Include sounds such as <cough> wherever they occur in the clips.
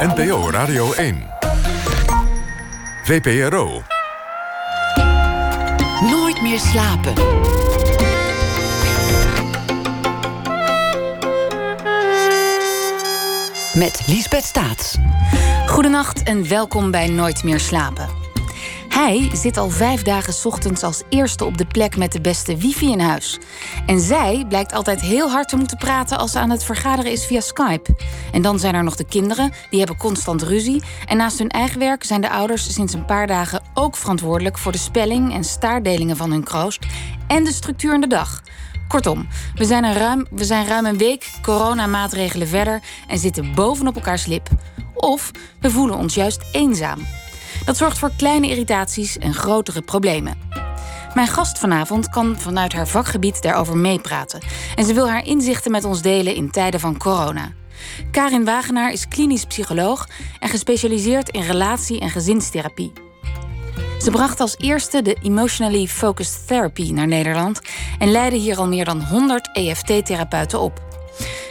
NPO Radio 1. VPRO. Nooit meer slapen. Met Liesbeth Staats. Goedenacht en welkom bij Nooit meer slapen. Hij zit al vijf dagen ochtends als eerste op de plek met de beste wifi in huis. En zij blijkt altijd heel hard te moeten praten als ze aan het vergaderen is via Skype. En dan zijn er nog de kinderen, die hebben constant ruzie. En naast hun eigen werk zijn de ouders sinds een paar dagen ook verantwoordelijk voor de spelling en staardelingen van hun kroost en de structuur in de dag. Kortom, we zijn, een ruim, we zijn ruim een week coronamaatregelen verder en zitten bovenop elkaars lip. Of we voelen ons juist eenzaam. Dat zorgt voor kleine irritaties en grotere problemen. Mijn gast vanavond kan vanuit haar vakgebied daarover meepraten. En ze wil haar inzichten met ons delen in tijden van corona. Karin Wagenaar is klinisch psycholoog en gespecialiseerd in relatie- en gezinstherapie. Ze bracht als eerste de Emotionally Focused Therapy naar Nederland en leidde hier al meer dan 100 EFT-therapeuten op.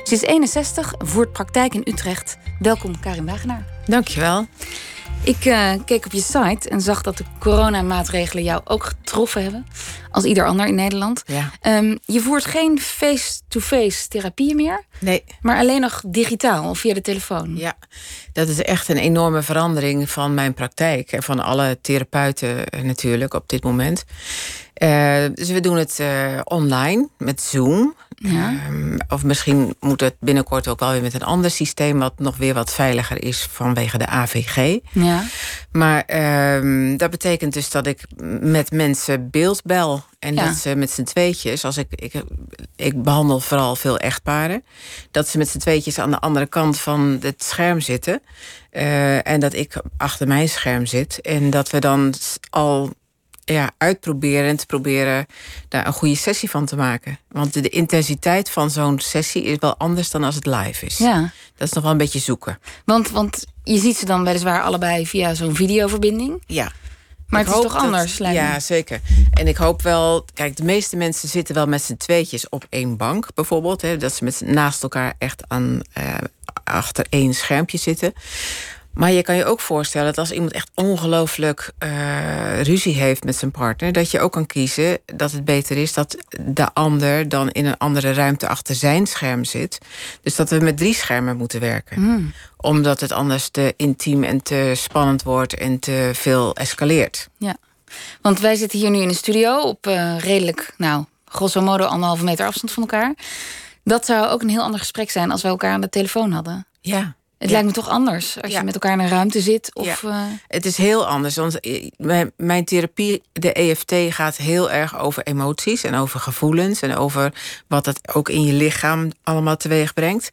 Ze is 61, voert praktijk in Utrecht. Welkom, Karin Wagenaar. Dankjewel. Ik uh, keek op je site en zag dat de coronamaatregelen jou ook getroffen hebben. Als ieder ander in Nederland. Ja. Um, je voert geen face-to-face therapieën meer. Nee. Maar alleen nog digitaal of via de telefoon. Ja, dat is echt een enorme verandering van mijn praktijk. En van alle therapeuten natuurlijk op dit moment. Uh, dus we doen het uh, online met Zoom. Ja. Um, of misschien moet het binnenkort ook wel weer met een ander systeem... wat nog weer wat veiliger is vanwege de AVG. Ja. Maar um, dat betekent dus dat ik met mensen beeld bel. En Ja. dat ze met z'n tweetjes, als ik, ik, ik behandel vooral veel echtparen... dat ze met z'n tweetjes aan de andere kant van het scherm zitten. Uh, en dat ik achter mijn scherm zit. En dat we dan al ja, uitproberen en te proberen daar een goede sessie van te maken. Want de, de intensiteit van zo'n sessie is wel anders dan als het live is. Ja, Dat is nog wel een beetje zoeken. want, want je ziet ze dan weliswaar allebei via zo'n videoverbinding. Ja. Maar Ik het is toch dat- anders, lijkt Ja, me. zeker. En ik hoop wel... Kijk, de meeste mensen zitten wel met z'n tweetjes op één bank, bijvoorbeeld. Hè, dat ze met, naast elkaar echt aan, eh, achter één schermpje zitten. Maar je kan je ook voorstellen dat als iemand echt ongelooflijk eh, ruzie heeft met zijn partner, dat je ook kan kiezen dat het beter is dat de ander dan in een andere ruimte achter zijn scherm zit. Dus dat we met drie schermen moeten werken. Hmm. Omdat het anders te intiem en te spannend wordt en te veel escaleert. Ja. Want wij zitten hier nu in een studio op eh, redelijk, nou, grosso modo anderhalve meter afstand van elkaar. Dat zou ook een heel ander gesprek zijn als we elkaar aan de telefoon hadden. Ja. Het Ja. lijkt me toch anders als Ja. je met elkaar in een ruimte zit. Of, eh, Het is heel anders. Want eh, mijn- therapie, de EFT, gaat heel erg over emoties en over gevoelens. En over wat het ook in je lichaam allemaal teweeg brengt.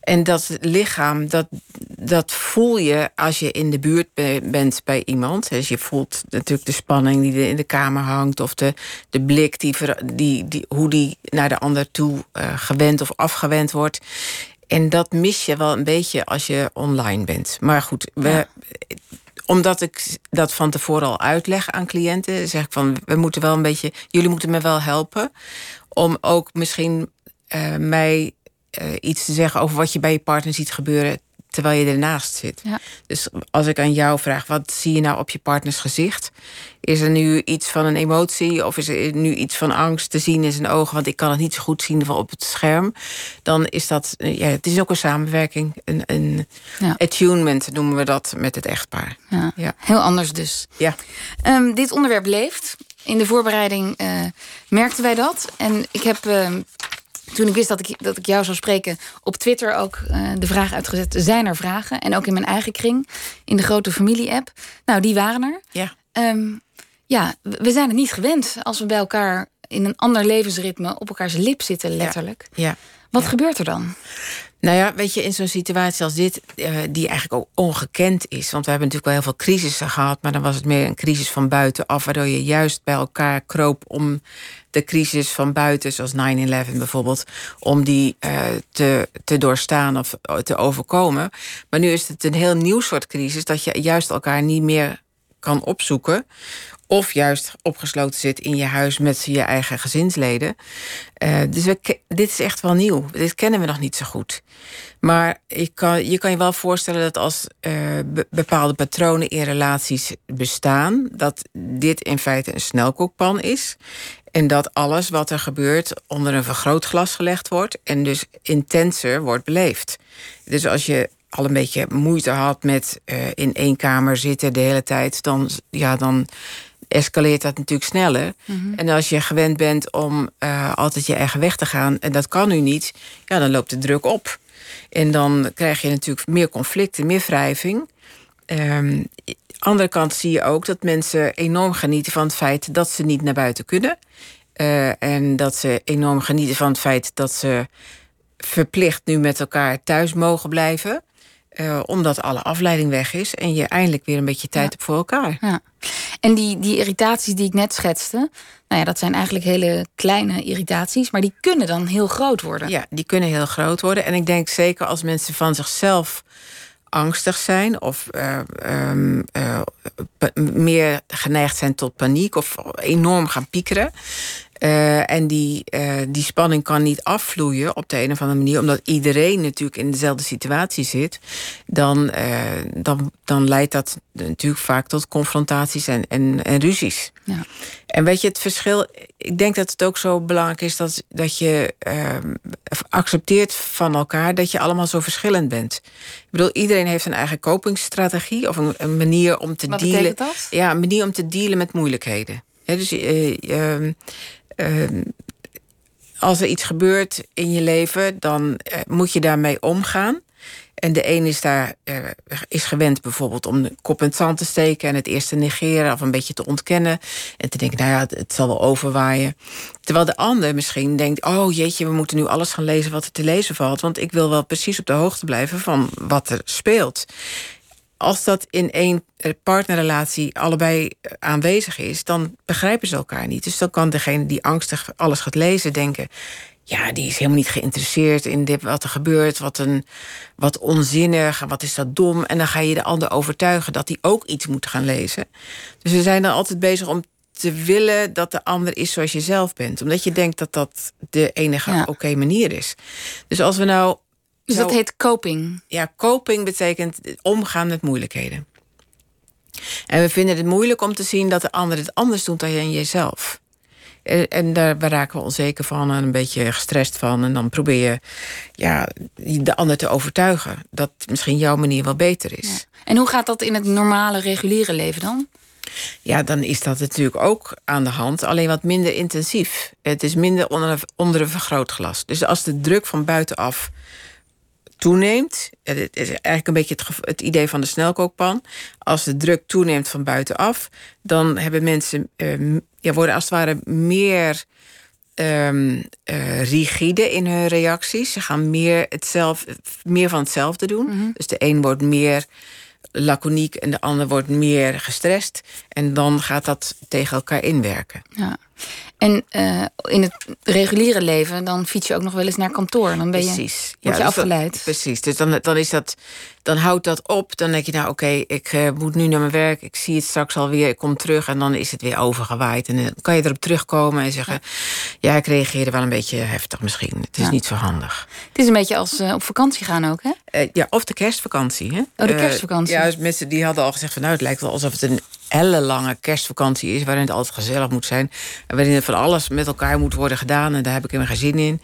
En dat lichaam, dat, dat voel je als je in de buurt be- bent bij iemand. Dus je voelt natuurlijk de spanning die er in de kamer hangt. Of de, de blik, die, ver- die, die, hoe die naar de ander toe eh, gewend of afgewend wordt. En dat mis je wel een beetje als je online bent. Maar goed, we, Ja. omdat ik dat van tevoren al uitleg aan cliënten, zeg ik van we moeten wel een beetje, jullie moeten me wel helpen om ook misschien eh, mij eh, iets te zeggen over wat je bij je partner ziet gebeuren terwijl je ernaast zit. Ja. Dus als ik aan jou vraag, wat zie je nou op je partners gezicht? Is er nu iets van een emotie of is er nu iets van angst te zien in zijn ogen? Want ik kan het niet zo goed zien op het scherm. Dan is dat, eh, ja, het is ook een samenwerking, een, een Ja. attunement noemen we dat met het echtpaar. ja. Ja. Heel anders dus. Ja. Ehm, dit onderwerp leeft. In de voorbereiding eh, merkten wij dat. En ik heb, ehm, toen ik wist dat ik, dat ik jou zou spreken, op Twitter ook eh, de vraag uitgezet: zijn er vragen? En ook in mijn eigen kring, in de grote familie-app. Nou, die waren er. Ja. Ehm, ja, we zijn het niet gewend als we bij elkaar in een ander levensritme op elkaars lip zitten, letterlijk. Ja. Wat gebeurt er dan? Nou ja, weet je, in zo'n situatie als dit, eh, die eigenlijk ook ongekend is. Want we hebben natuurlijk wel heel veel crisissen gehad, maar dan was het meer een crisis van buitenaf, waardoor je juist bij elkaar kroop om de crisis van buiten, zoals 9-11 bijvoorbeeld, om die eh, te, te doorstaan of te overkomen. Maar nu is het een heel nieuw soort crisis, dat je juist elkaar niet meer kan opzoeken. Of juist opgesloten zit in je huis met je eigen gezinsleden. Uh, dus dit is echt wel nieuw. Dit kennen we nog niet zo goed. Maar je kan, je kan je wel voorstellen dat als uh, bepaalde patronen in relaties bestaan, dat dit in feite een snelkookpan is. En dat alles wat er gebeurt onder een vergrootglas gelegd wordt en dus intenser wordt beleefd. Dus als je al een beetje moeite had met uh, in één kamer zitten de hele tijd, dan, ja, dan escaleert dat natuurlijk sneller. Mhm. En als je gewend bent om uh, altijd je eigen weg te gaan en dat kan nu niet, ja, dan loopt de druk op. En dan krijg je natuurlijk meer conflicten, meer wrijving. Um, andere kant zie je ook dat mensen enorm genieten van het feit dat ze niet naar buiten kunnen. Uh, en dat ze enorm genieten van het feit dat ze verplicht nu met elkaar thuis mogen blijven. Uh, omdat alle afleiding weg is en je eindelijk weer een beetje tijd hebt voor elkaar. Ja. En die, die irritaties die ik net schetste, nou ja, dat zijn eigenlijk hele kleine irritaties, maar die kunnen dan heel groot worden. Ja, die kunnen heel groot worden. En ik denk zeker als mensen van zichzelf angstig zijn of uh, um, uh, meer geneigd zijn tot paniek of enorm gaan piekeren. Uh, en die, uh, die spanning kan niet afvloeien op de een of andere manier, omdat iedereen natuurlijk in dezelfde situatie zit. Dan, uh, dan, dan leidt dat natuurlijk vaak tot confrontaties en, en, en ruzies. Ja. En weet je, het verschil. Ik denk dat het ook zo belangrijk is dat, dat je ehm, accepteert van elkaar dat je allemaal zo verschillend bent. Ik bedoel, iedereen heeft een eigen kopingsstrategie of een, een manier om te Wat dealen. Dat? Ja, een manier om te dealen met moeilijkheden. He, dus uh, uh, als er iets gebeurt in je leven, dan uh, moet je daarmee omgaan. En de een is daar uh, is gewend bijvoorbeeld om de kop in het zand te steken en het eerst te negeren of een beetje te ontkennen. En te denken, nou ja, het, het zal wel overwaaien. Terwijl de ander misschien denkt, oh jeetje, we moeten nu alles gaan lezen wat er te lezen valt. Want ik wil wel precies op de hoogte blijven van wat er speelt als dat in één partnerrelatie allebei aanwezig is, dan begrijpen ze elkaar niet. Dus dan kan degene die angstig alles gaat lezen denken. Ja, die is helemaal niet geïnteresseerd in dit, wat er gebeurt. Wat, een, wat onzinnig, wat is dat dom. En dan ga je de ander overtuigen dat hij ook iets moet gaan lezen. Dus we zijn dan altijd bezig om te willen dat de ander is zoals je zelf bent. Omdat je denkt dat dat de enige ja. oké okay manier is. Dus als we nou dus dat heet coping? Ja, coping betekent omgaan met moeilijkheden. En we vinden het moeilijk om te zien dat de ander het anders doet dan jezelf. En daar raken we onzeker van en een beetje gestrest van. En dan probeer je ja, de ander te overtuigen dat misschien jouw manier wel beter is. Ja. En hoe gaat dat in het normale, reguliere leven dan? Ja, dan is dat natuurlijk ook aan de hand, alleen wat minder intensief. Het is minder onder, onder een vergrootglas. Dus als de druk van buitenaf toeneemt. Het is eigenlijk een beetje het, het, idee van de snelkookpan. Als de druk toeneemt van buitenaf, dan hebben mensen, uh, ja, worden als het ware meer um, uh, rigide in hun reacties. Ze gaan meer, hetzelf, meer van hetzelfde doen. Mm -hmm. Dus de een wordt meer laconiek en de ander wordt meer gestrest. En dan gaat dat tegen elkaar inwerken. Ja. En uh, in het reguliere leven, dan fiets je ook nog wel eens naar kantoor. Dan ben je, precies. word je dus afgeleid. Precies. Dus dan, dan, is dat, dan houdt dat op. Dan denk je, nou oké, okay, ik uh, moet nu naar mijn werk. Ik zie het straks alweer. Ik kom terug en dan is het weer overgewaaid. En dan kan je erop terugkomen en zeggen... ja, ja ik reageerde wel een beetje heftig misschien. Het is ja. niet zo handig. Het is een beetje als uh, op vakantie gaan ook, hè? Ja, of de kerstvakantie. Hè? Oh, de kerstvakantie. ja, dus mensen die hadden al gezegd van... nou, het lijkt wel alsof het een ellenlange kerstvakantie is... waarin het altijd gezellig moet zijn. En waarin er van alles met elkaar moet worden gedaan. En daar heb ik helemaal geen zin in.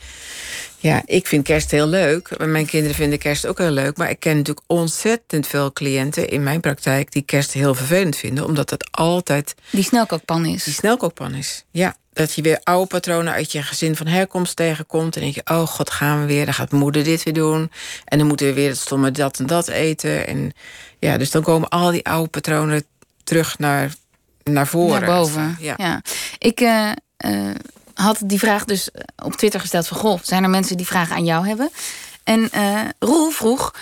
Ja, ik vind kerst heel leuk. Mijn kinderen vinden kerst ook heel leuk. Maar ik ken natuurlijk ontzettend veel cliënten in mijn praktijk... die kerst heel vervelend vinden. Omdat het altijd... Die snelkookpan is. Die snelkookpan is, ja. Dat je weer oude patronen uit je gezin van herkomst tegenkomt. En denk je, oh god, gaan we weer. Dan gaat moeder dit weer doen. En dan moeten we weer het stomme dat en dat eten. En ja, dus dan komen al die oude patronen terug naar, naar voren. Naar boven, ja. ja. Ik... Uh, uh, had die vraag dus op Twitter gesteld van... goh, zijn er mensen die vragen aan jou hebben? En uh, Roel vroeg...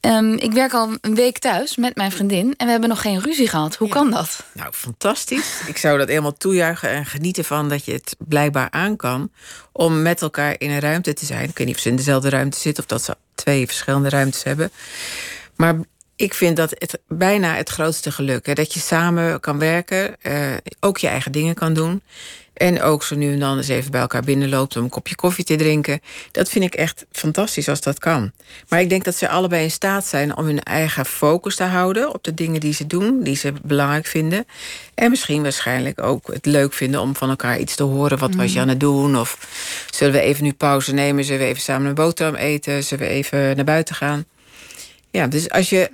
Um, ik werk al een week thuis met mijn vriendin... en we hebben nog geen ruzie gehad. Hoe ja. kan dat? Nou, fantastisch. Ik zou dat helemaal toejuichen en genieten van... dat je het blijkbaar aan kan om met elkaar in een ruimte te zijn. Ik weet niet of ze in dezelfde ruimte zitten... of dat ze twee verschillende ruimtes hebben. Maar ik vind dat het bijna het grootste geluk. Hè, dat je samen kan werken, uh, ook je eigen dingen kan doen. En ook zo nu en dan eens even bij elkaar binnenloopt om een kopje koffie te drinken. Dat vind ik echt fantastisch als dat kan. Maar ik denk dat ze allebei in staat zijn om hun eigen focus te houden op de dingen die ze doen, die ze belangrijk vinden. En misschien waarschijnlijk ook het leuk vinden om van elkaar iets te horen. Wat was je mm. aan het doen? Of zullen we even nu pauze nemen? Zullen we even samen een boterham eten? Zullen we even naar buiten gaan? Ja, dus als je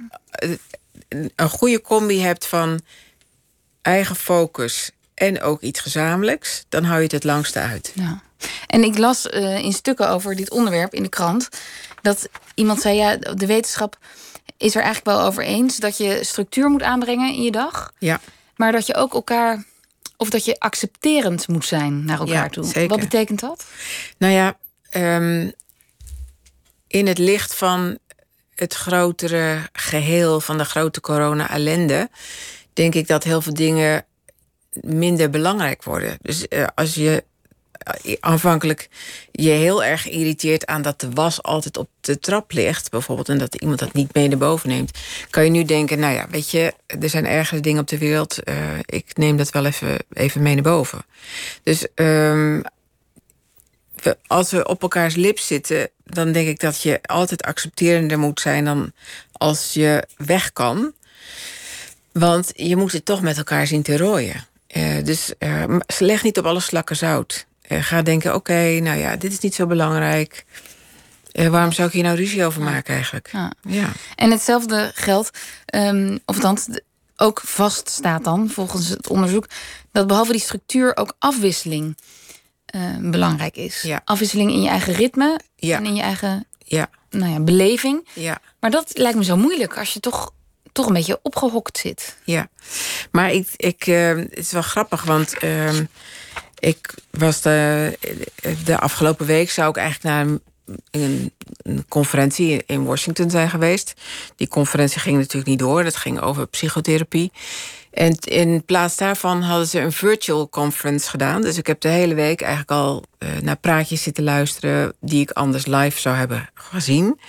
een goede combi hebt van eigen focus en ook iets gezamenlijks, dan hou je het het langste uit. Ja. En ik las uh, in stukken over dit onderwerp in de krant dat iemand zei: ja, de wetenschap is er eigenlijk wel over eens dat je structuur moet aanbrengen in je dag. Ja. Maar dat je ook elkaar, of dat je accepterend moet zijn naar elkaar toe. Zeker. Wat betekent dat? Nou ja, um, in het licht van het grotere geheel van de grote corona-ellende, denk ik dat heel veel dingen minder belangrijk worden. Dus uh, als je uh, aanvankelijk je heel erg irriteert aan dat de was altijd op de trap ligt, bijvoorbeeld, en dat iemand dat niet mee naar boven neemt, kan je nu denken: nou ja, weet je, er zijn ergere dingen op de wereld. Uh, ik neem dat wel even, even mee naar boven. Dus um, als we op elkaars lip zitten, dan denk ik dat je altijd accepterender moet zijn dan als je weg kan. Want je moet het toch met elkaar zien te rooien. Uh, dus uh, leg niet op alle slakken zout. Uh, ga denken, oké, nou ja, dit is niet zo belangrijk. waarom zou ik hier nou ruzie over maken eigenlijk? Ja. ja. En hetzelfde geldt, um, of althans ook vaststaat dan, volgens het onderzoek... dat behalve die structuur ook afwisseling belangrijk is. Ja. Afwisseling in je eigen ritme ja. en in je eigen ja. Nou ja, beleving. Ja. Maar dat lijkt me zo moeilijk als je toch toch een beetje opgehokt zit. Ja, maar ik, ik, uh, het is wel grappig, want uh, ik was de, de afgelopen week zou ik eigenlijk naar een, een, een, conferentie in Washington zijn geweest. Die conferentie ging natuurlijk niet door. Dat ging over psychotherapie. En in plaats daarvan hadden ze een virtual conference gedaan. Dus ik heb de hele week eigenlijk al uh, naar praatjes zitten luisteren die ik anders live zou hebben gezien.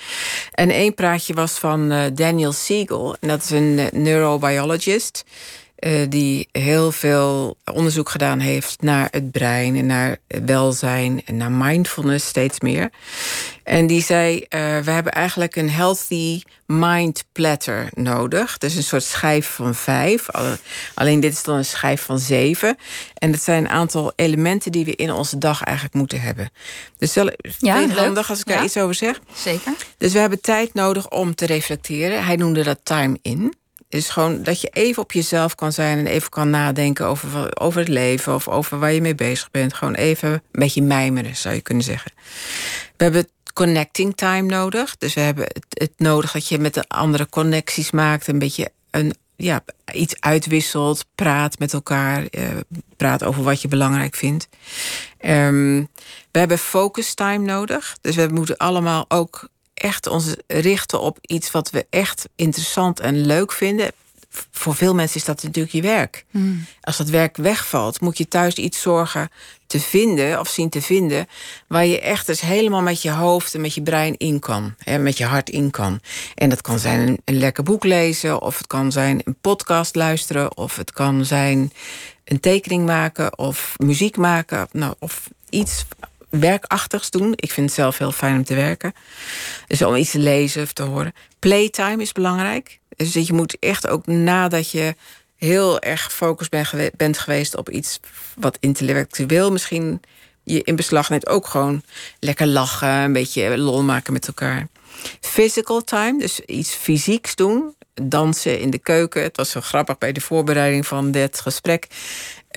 En één praatje was van uh, Daniel Siegel. En dat is een uh, neurobiologist. Uh, die heel veel onderzoek gedaan heeft naar het brein en naar welzijn en naar mindfulness steeds meer. En die zei: uh, We hebben eigenlijk een healthy mind platter nodig. Dus een soort schijf van vijf. Alleen dit is dan een schijf van zeven. En dat zijn een aantal elementen die we in onze dag eigenlijk moeten hebben. Dus wel ja, handig als ik daar iets over zeg. Zeker. Dus we hebben tijd nodig om te reflecteren. Hij noemde dat time in. Dus gewoon dat je even op jezelf kan zijn en even kan nadenken over, over het leven of over waar je mee bezig bent. Gewoon even een beetje mijmeren, zou je kunnen zeggen. We hebben connecting time nodig. Dus we hebben het, nodig dat je met de andere connecties maakt, een beetje een, ja, iets uitwisselt, praat met elkaar, eh, praat over wat je belangrijk vindt. Um, we hebben focus time nodig. Dus we moeten allemaal ook echt ons richten op iets wat we echt interessant en leuk vinden. Voor veel mensen is dat natuurlijk je werk. Hmm. Als dat werk wegvalt, moet je thuis iets zorgen te vinden of zien te vinden. waar je echt dus helemaal met je hoofd en met je brein in kan. Hè, met je hart in kan. En dat kan zijn een, een lekker boek lezen, of het kan zijn een podcast luisteren, of het kan zijn een tekening maken of muziek maken. Nou, of iets werkachtigs doen. Ik vind het zelf heel fijn om te werken. Dus om iets te lezen of te horen. Playtime is belangrijk. Dus je moet echt ook nadat je heel erg gefocust bent geweest op iets wat intellectueel misschien je in beslag neemt, ook gewoon lekker lachen, een beetje lol maken met elkaar. Physical time, dus iets fysieks doen. Dansen in de keuken. Het was zo grappig bij de voorbereiding van dit gesprek.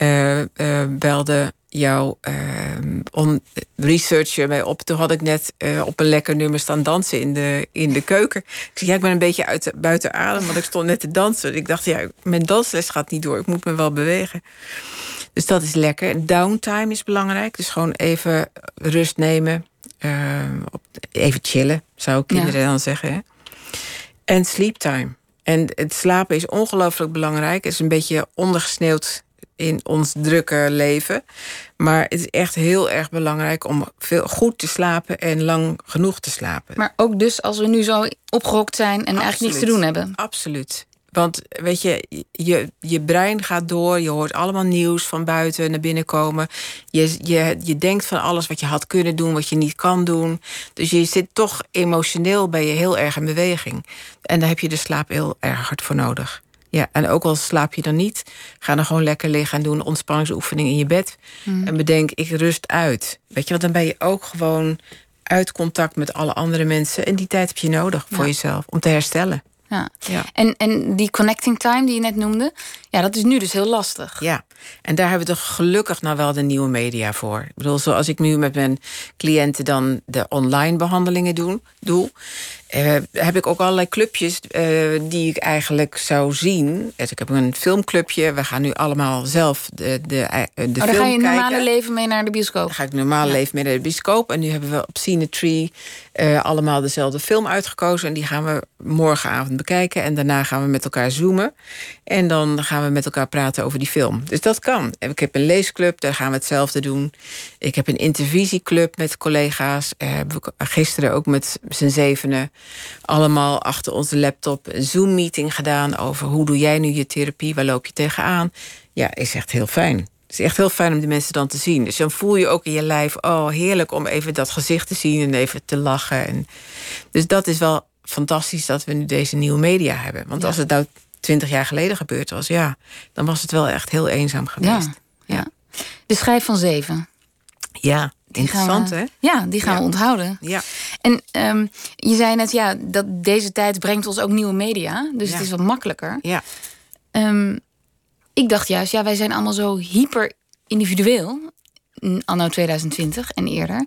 Uh, uh, belde jouw uh, researcher mij op. Toen had ik net uh, op een lekker nummer staan dansen in de, in de keuken. Ik zei, ja, ik ben een beetje uit, buiten adem, want ik stond net te dansen. Ik dacht, ja, mijn dansles gaat niet door. Ik moet me wel bewegen. Dus dat is lekker. Downtime is belangrijk. Dus gewoon even rust nemen. Uh, even chillen, zou ik kinderen dan zeggen. Hè? En sleep time. En het slapen is ongelooflijk belangrijk. Het is een beetje ondergesneeuwd in ons drukke leven. Maar het is echt heel erg belangrijk om veel goed te slapen en lang genoeg te slapen. Maar ook dus als we nu zo opgehokt zijn en eigenlijk niets te doen hebben. Absoluut. Want weet je, je, je brein gaat door, je hoort allemaal nieuws van buiten naar binnen komen. Je, je, je denkt van alles wat je had kunnen doen, wat je niet kan doen. Dus je zit toch emotioneel ben je heel erg in beweging. En daar heb je de slaap heel erg hard voor nodig. Ja, en ook al slaap je dan niet, ga dan gewoon lekker liggen en doe een ontspanningsoefening in je bed. Hmm. En bedenk, ik rust uit. Weet je, want dan ben je ook gewoon uit contact met alle andere mensen. En die tijd heb je nodig voor jezelf om te herstellen. Ja. ja. En, en die connecting time die je net noemde, ja, dat is nu dus heel lastig. Ja, en daar hebben we toch gelukkig nou wel de nieuwe media voor. Ik bedoel, zoals ik nu met mijn cliënten dan de online behandelingen doen, doe, uh, heb ik ook allerlei clubjes uh, die ik eigenlijk zou zien. Dus ik heb een filmclubje. We gaan nu allemaal zelf de, de, eh, de oh, film Dan ga je normale leven mee naar de bioscoop? Dan ga ik normale leven mee naar de bioscoop. En nu hebben we op Cinetree uh, allemaal dezelfde film uitgekozen. En die gaan we morgenavond bekijken. En daarna gaan we met elkaar zoomen. En dan gaan we met elkaar praten over die film. Dus dat kan. Ik heb een leesclub, daar gaan we hetzelfde doen. Ik heb een intervisieclub met collega's. Gisteren ook met z'n zevenen allemaal achter onze laptop een Zoom-meeting gedaan over hoe doe jij nu je therapie, waar loop je tegenaan. Ja, is echt heel fijn. Het is echt heel fijn om die mensen dan te zien. Dus dan voel je ook in je lijf, oh heerlijk om even dat gezicht te zien en even te lachen. En dus dat is wel fantastisch dat we nu deze nieuwe media hebben. Want als het nou twintig jaar geleden gebeurd was, ja, dan was het wel echt heel eenzaam geweest. Ja, ja. De schijf van zeven. Ja, interessant hè? Ja, die gaan we onthouden. Ja. En ehm, je zei net, ja, dat deze tijd brengt ons ook nieuwe media. Dus het is wat makkelijker. Ja. Ehm, ik dacht juist, ja, wij zijn allemaal zo hyper individueel. Anno 2020 en eerder.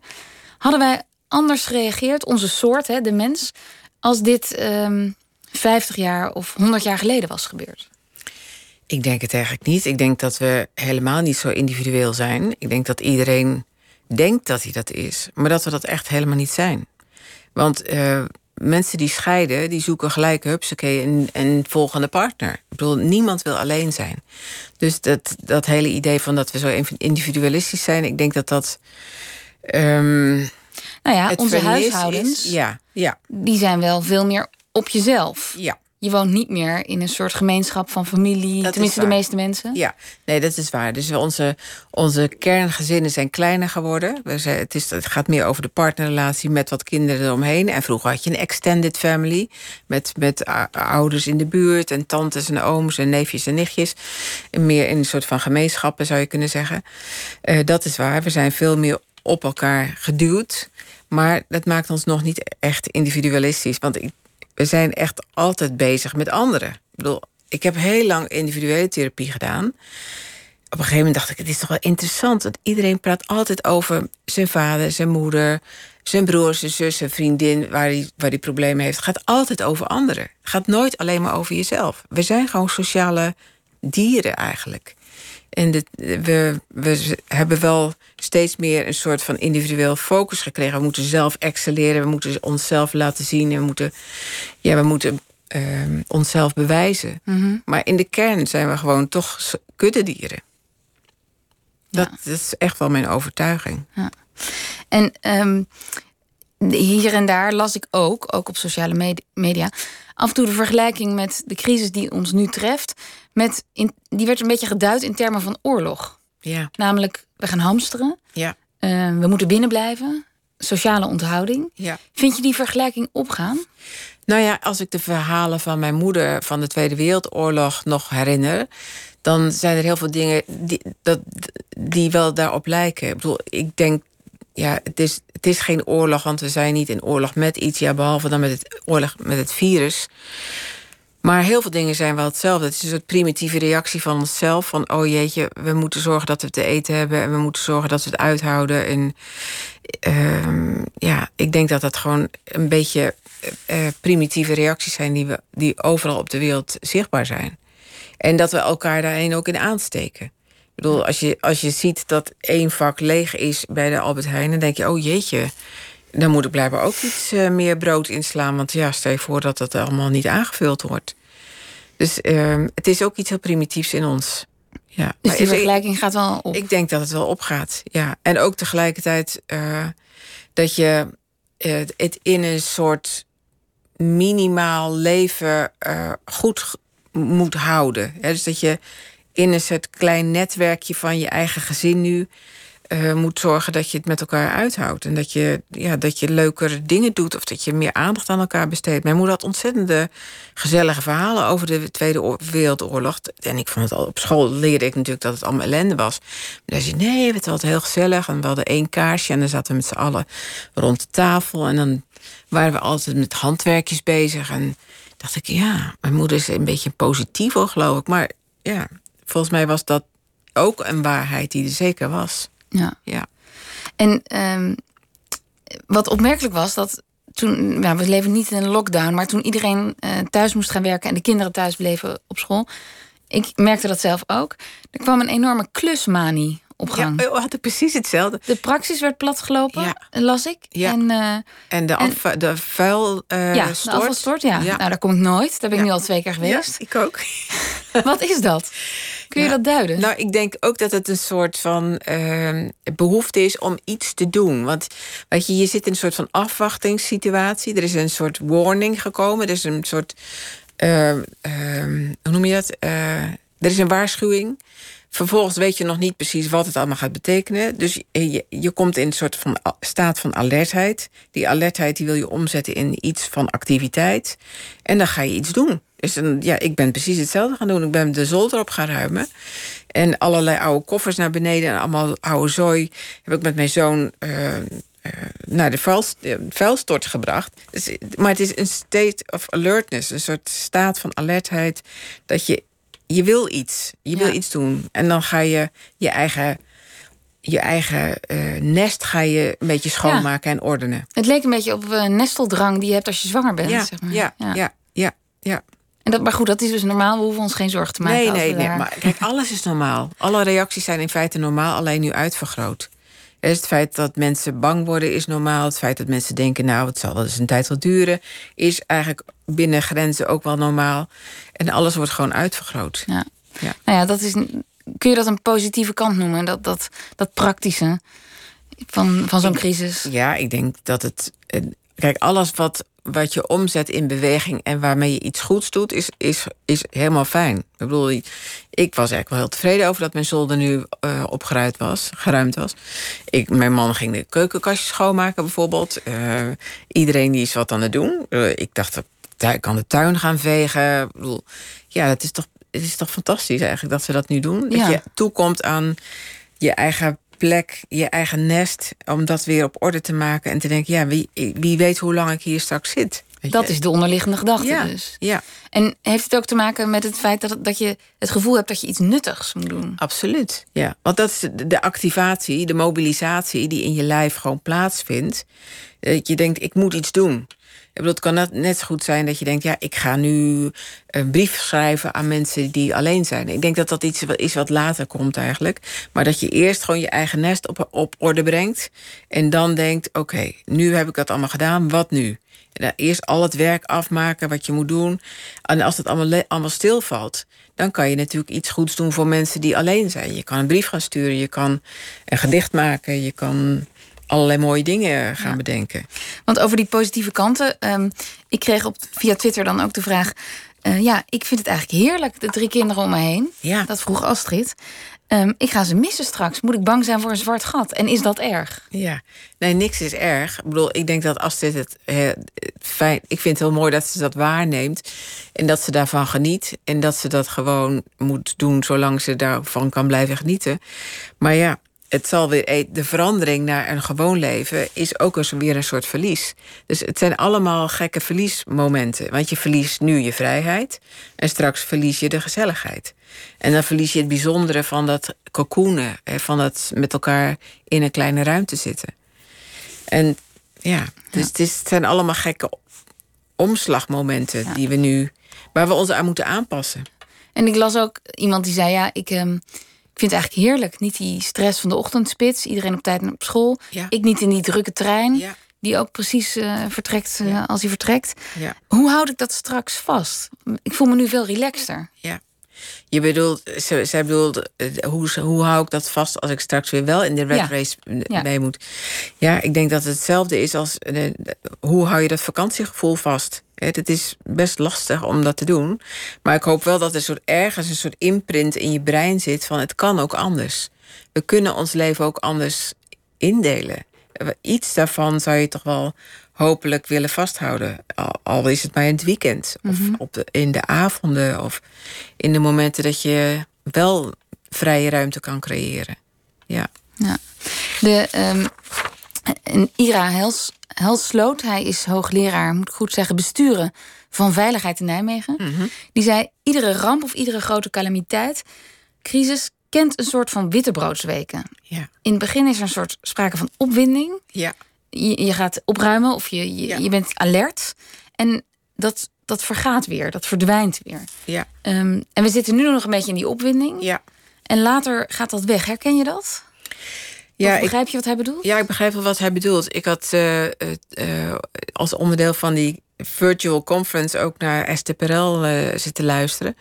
Hadden wij anders gereageerd, onze soort, hè, de mens, als dit um, ehm, 50 jaar of 100 jaar geleden was gebeurd? Ik denk het eigenlijk niet. Ik denk dat we helemaal niet zo individueel zijn. Ik denk dat iedereen denkt dat hij dat is, maar dat we dat echt helemaal niet zijn. Want uh, mensen die scheiden, die zoeken gelijk hupsakee een, een volgende partner. Ik bedoel, niemand wil alleen zijn. Dus dat, dat hele idee van dat we zo individualistisch zijn, ik denk dat dat. Um, nou ja, onze huishoudens, ja, ja. die zijn wel veel meer op jezelf. Ja, je woont niet meer in een soort gemeenschap van familie. tenminste, de meeste mensen. Ja, nee, dat is waar. Dus onze, onze kerngezinnen zijn kleiner geworden. We zijn, het, is, het gaat meer over de partnerrelatie met wat kinderen eromheen. En vroeger had je een extended family. Met, met ouders in de buurt en tantes en ooms en neefjes en nichtjes. En meer in een soort van gemeenschappen zou je kunnen zeggen. Uh, dat is waar. We zijn veel meer op elkaar geduwd. Maar dat maakt ons nog niet echt individualistisch. Want ik we zijn echt altijd bezig met anderen. Ik bedoel, ik heb heel lang individuele therapie gedaan. Op een gegeven moment dacht ik, het is toch wel interessant. Want iedereen praat altijd over zijn vader, zijn moeder, zijn broer, zijn zus, zijn vriendin, waar hij, waar problemen heeft. Het gaat altijd over anderen. Het gaat nooit alleen maar over jezelf. We zijn gewoon sociale dieren eigenlijk. En we, we hebben wel steeds meer een soort van individueel focus gekregen. We moeten zelf excelleren, we moeten onszelf laten zien... en we moeten, ja, we moeten uh, onszelf bewijzen. Mhm. Maar in de kern zijn we gewoon toch kuddedieren. Dat, dat is echt wel mijn overtuiging. Ja. En um, hier en daar las ik ook, ook op sociale media... af en toe de vergelijking met de crisis die ons nu treft... Met in, die werd een beetje geduid in termen van oorlog. Ja. Namelijk, we gaan hamsteren. Ja. Uh, we moeten binnenblijven. Sociale onthouding. Ja. Vind je die vergelijking opgaan? Nou ja, als ik de verhalen van mijn moeder van de Tweede Wereldoorlog nog herinner, dan zijn er heel veel dingen die, dat, die wel daarop lijken. Ik bedoel, ik denk, ja, het is, het is geen oorlog, want we zijn niet in oorlog met iets, ja, behalve dan met het oorlog met het virus. Maar heel veel dingen zijn wel hetzelfde. Het is een soort primitieve reactie van onszelf. Van, oh jeetje, we moeten zorgen dat we te eten hebben... en we moeten zorgen dat we het uithouden. En uh, ja, ik denk dat dat gewoon een beetje uh, primitieve reacties zijn... Die, we, die overal op de wereld zichtbaar zijn. En dat we elkaar daarin ook in aansteken. Ik bedoel, als je, als je ziet dat één vak leeg is bij de Albert Heijn... dan denk je, oh jeetje dan moet ik blijkbaar ook iets uh, meer brood inslaan. Want ja, stel je voor dat dat allemaal niet aangevuld wordt. Dus uh, het is ook iets heel primitiefs in ons. Ja. Dus die vergelijking gaat wel op. Ik denk dat het wel opgaat, ja. En ook tegelijkertijd dat je het in een soort minimaal leven goed moet houden. dus dat je in een soort klein netwerkje van je eigen gezin nu uh, moet zorgen dat je het met elkaar uithoudt. En dat je, ja, dat je leukere dingen doet of dat je meer aandacht aan elkaar besteedt. Mijn moeder had ontzettende gezellige verhalen over de Tweede Wereldoorlog. En ik vond het al op school leerde ik natuurlijk dat het allemaal ellende was. Maar zei: nee, het was heel gezellig. En we hadden één kaarsje en dan zaten we met z'n allen rond de tafel. En dan waren we altijd met handwerkjes bezig. En dacht ik, ja, mijn moeder is een beetje positief, geloof ik. Maar ja, volgens mij was dat ook een waarheid die er zeker was. Ja. ja. En um, wat opmerkelijk was, dat toen, nou, we leven niet in een lockdown, maar toen iedereen uh, thuis moest gaan werken en de kinderen thuis bleven op school, ik merkte dat zelf ook. Er kwam een enorme klusmanie op gang. Ja, we hadden precies hetzelfde. De praxis werd platgelopen, ja. las ik. Ja. En, uh, en de, afva- de vuil uh, ja, de afvalstort, ja. ja. Nou, daar kom ik nooit. Daar ben ik nu al twee keer geweest. Ja, ik ook. <laughs> Wat is dat? Kun je dat duiden? Nou, ik denk ook dat het een soort van uh, behoefte is om iets te doen. Want weet je, je zit in een soort van afwachtingssituatie. Er is een soort warning gekomen. Er is een soort. Uh, hoe noem je dat? Uh, er is een waarschuwing. Vervolgens weet je nog niet precies wat het allemaal gaat betekenen. Dus je, je komt in een soort van staat van alertheid. Die alertheid die wil je omzetten in iets van activiteit. En dan ga je iets doen. Dus dan, ja, ik ben precies hetzelfde gaan doen. Ik ben de zolder op gaan ruimen. En allerlei oude koffers naar beneden en allemaal oude zooi heb ik met mijn zoon uh, uh, naar de vuil, vuilstort gebracht. Dus, maar het is een state of alertness, een soort staat van alertheid dat je je wil iets, je wil iets doen en dan ga je je eigen je eigen uh, nest ga je een beetje schoonmaken en ordenen. Het leek een beetje op uh, nesteldrang die je hebt als je zwanger bent. Ja, zeg maar. ja, ja, ja, ja, ja. En dat, maar goed, dat is dus normaal. We hoeven ons geen zorgen te maken. Nee, nee, nee. Maar kijk, alles is normaal. Alle reacties zijn in feite normaal, alleen nu uitvergroot. Dus het feit dat mensen bang worden is normaal. Het feit dat mensen denken, nou, het zal wel eens een tijd wel duren, is eigenlijk binnen grenzen ook wel normaal. En alles wordt gewoon uitvergroot. Ja. Ja. Nou ja, dat is. Kun je dat een positieve kant noemen? Dat, dat, dat praktische van, van zo'n crisis? Ja, ik denk dat het. Kijk, alles wat wat je omzet in beweging en waarmee je iets goeds doet, is, is, is helemaal fijn. Ik bedoel, ik was eigenlijk wel heel tevreden over dat mijn zolder nu uh, opgeruimd was, geruimd was. Ik, mijn man ging de keukenkastjes schoonmaken bijvoorbeeld. Uh, iedereen die is wat aan het doen. Uh, ik dacht, ik kan de tuin gaan vegen. Ik bedoel, ja, het is toch, het is toch fantastisch eigenlijk dat ze dat nu doen. Dat je toekomt aan je eigen plek, je eigen nest, om dat weer op orde te maken en te denken, ja, wie, wie weet hoe lang ik hier straks zit. Dat is de onderliggende gedachte ja, dus. Ja. En heeft het ook te maken met het feit dat, dat je het gevoel hebt dat je iets nuttigs moet doen? Absoluut, ja. Want dat is de activatie, de mobilisatie die in je lijf gewoon plaatsvindt. Dat je denkt, ik moet iets doen. Bedoel, het kan net zo goed zijn dat je denkt... ja, ik ga nu een brief schrijven aan mensen die alleen zijn. Ik denk dat dat iets is wat later komt eigenlijk. Maar dat je eerst gewoon je eigen nest op, op orde brengt... en dan denkt, oké, nu heb ik dat allemaal gedaan, wat nu? En eerst al het werk afmaken wat je moet doen. En als het allemaal, allemaal stilvalt... dan kan je natuurlijk iets goeds doen voor mensen die alleen zijn. Je kan een brief gaan sturen, je kan een gedicht maken... je kan allerlei mooie dingen gaan bedenken. Want over die positieve kanten, um, ik kreeg op, via Twitter dan ook de vraag. Uh, ja, ik vind het eigenlijk heerlijk, de drie kinderen om me heen. Ja. Dat vroeg Astrid. Um, ik ga ze missen straks. Moet ik bang zijn voor een zwart gat? En is dat erg? Ja, nee, niks is erg. Ik bedoel, ik denk dat Astrid het he, fijn. Ik vind het heel mooi dat ze dat waarneemt. En dat ze daarvan geniet. En dat ze dat gewoon moet doen zolang ze daarvan kan blijven genieten. Maar ja, het zal weer e- de verandering naar een gewoon leven is ook eens weer een soort verlies. Dus het zijn allemaal gekke verliesmomenten. Want je verliest nu je vrijheid en straks verlies je de gezelligheid. En dan verlies je het bijzondere van dat cocoonen, van dat met elkaar in een kleine ruimte zitten. En ja, dus Het, is, het zijn allemaal gekke omslagmomenten die we nu, waar we ons aan moeten aanpassen. En ik las ook iemand die zei: Ja, ik. Um ik vind het eigenlijk heerlijk. Niet die stress van de ochtendspits. Iedereen op tijd op school. Ik niet in die drukke trein. Die ook precies uh, vertrekt uh, ja. als hij vertrekt. Hoe houd ik dat straks vast? Ik voel me nu veel relaxter. Ja. Je bedoelt, ze, zij bedoelt, eh, hoe, hoe hou ik dat vast als ik straks weer wel in de red race mee moet? Ja, ik denk dat het hetzelfde is als hoe hou je dat vakantiegevoel vast? Het is best lastig om dat te doen. Maar ik hoop wel dat er soort, ergens een soort imprint in je brein zit van het kan ook anders. We kunnen ons leven ook anders indelen. Iets daarvan zou je toch wel hopelijk willen vasthouden. Al, is het maar in het weekend. Of mhm. op de, in de avonden. Of in de momenten dat je wel vrije ruimte kan creëren. Ja. ja. De, um, Ira Hels, Helsloot, hij is hoogleraar, moet ik goed zeggen, besturen van veiligheid in Nijmegen. Mhm. Die zei: iedere ramp of iedere grote calamiteit, crisis, kent een soort van wittebroodsweken. Ja. In het begin is er een soort sprake van opwinding. Ja je, je gaat opruimen of je, je, je, bent alert. En dat, dat vergaat weer, dat verdwijnt weer. Ja. Um, en we zitten nu nog een beetje in die opwinding. Ja. En later gaat dat weg. Herken je dat? Ja, begrijp je wat hij bedoelt? Ja, ik begrijp wel wat hij bedoelt. Ik had uh, uh, als onderdeel van die virtual conference ook naar Perel uh, zitten luisteren.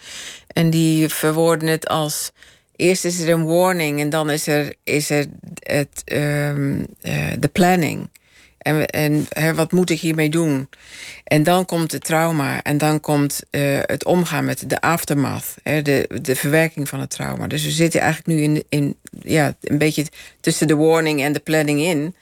En die verwoorden het als eerst is er een warning en dan is er, is er het, um, de planning. En, en hè, wat moet ik hiermee doen? En dan komt het trauma. En dan komt uh, het omgaan met de aftermath. Hè, de, de verwerking van het trauma. Dus we zitten eigenlijk nu in, in ja, een beetje tussen de warning en de planning in.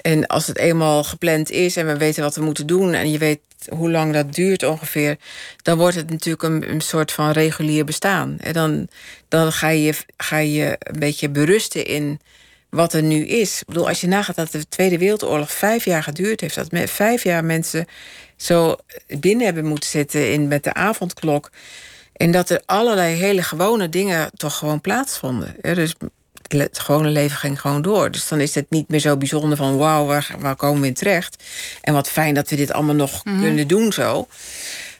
En als het eenmaal gepland is en we weten wat we moeten doen... en je weet hoe lang dat duurt ongeveer... dan wordt het natuurlijk een, een soort van regulier bestaan. En dan, dan ga, je, ga je een beetje berusten in wat er nu is. Ik bedoel, als je nagaat dat de Tweede Wereldoorlog vijf jaar geduurd heeft, dat met vijf jaar mensen zo binnen hebben moeten zitten in, met de avondklok. En dat er allerlei hele gewone dingen toch gewoon plaatsvonden. dus het gewone leven ging gewoon door. Dus dan is het niet meer zo bijzonder van wauw, waar, waar komen we in terecht? En wat fijn dat we dit allemaal nog mhm. kunnen doen zo.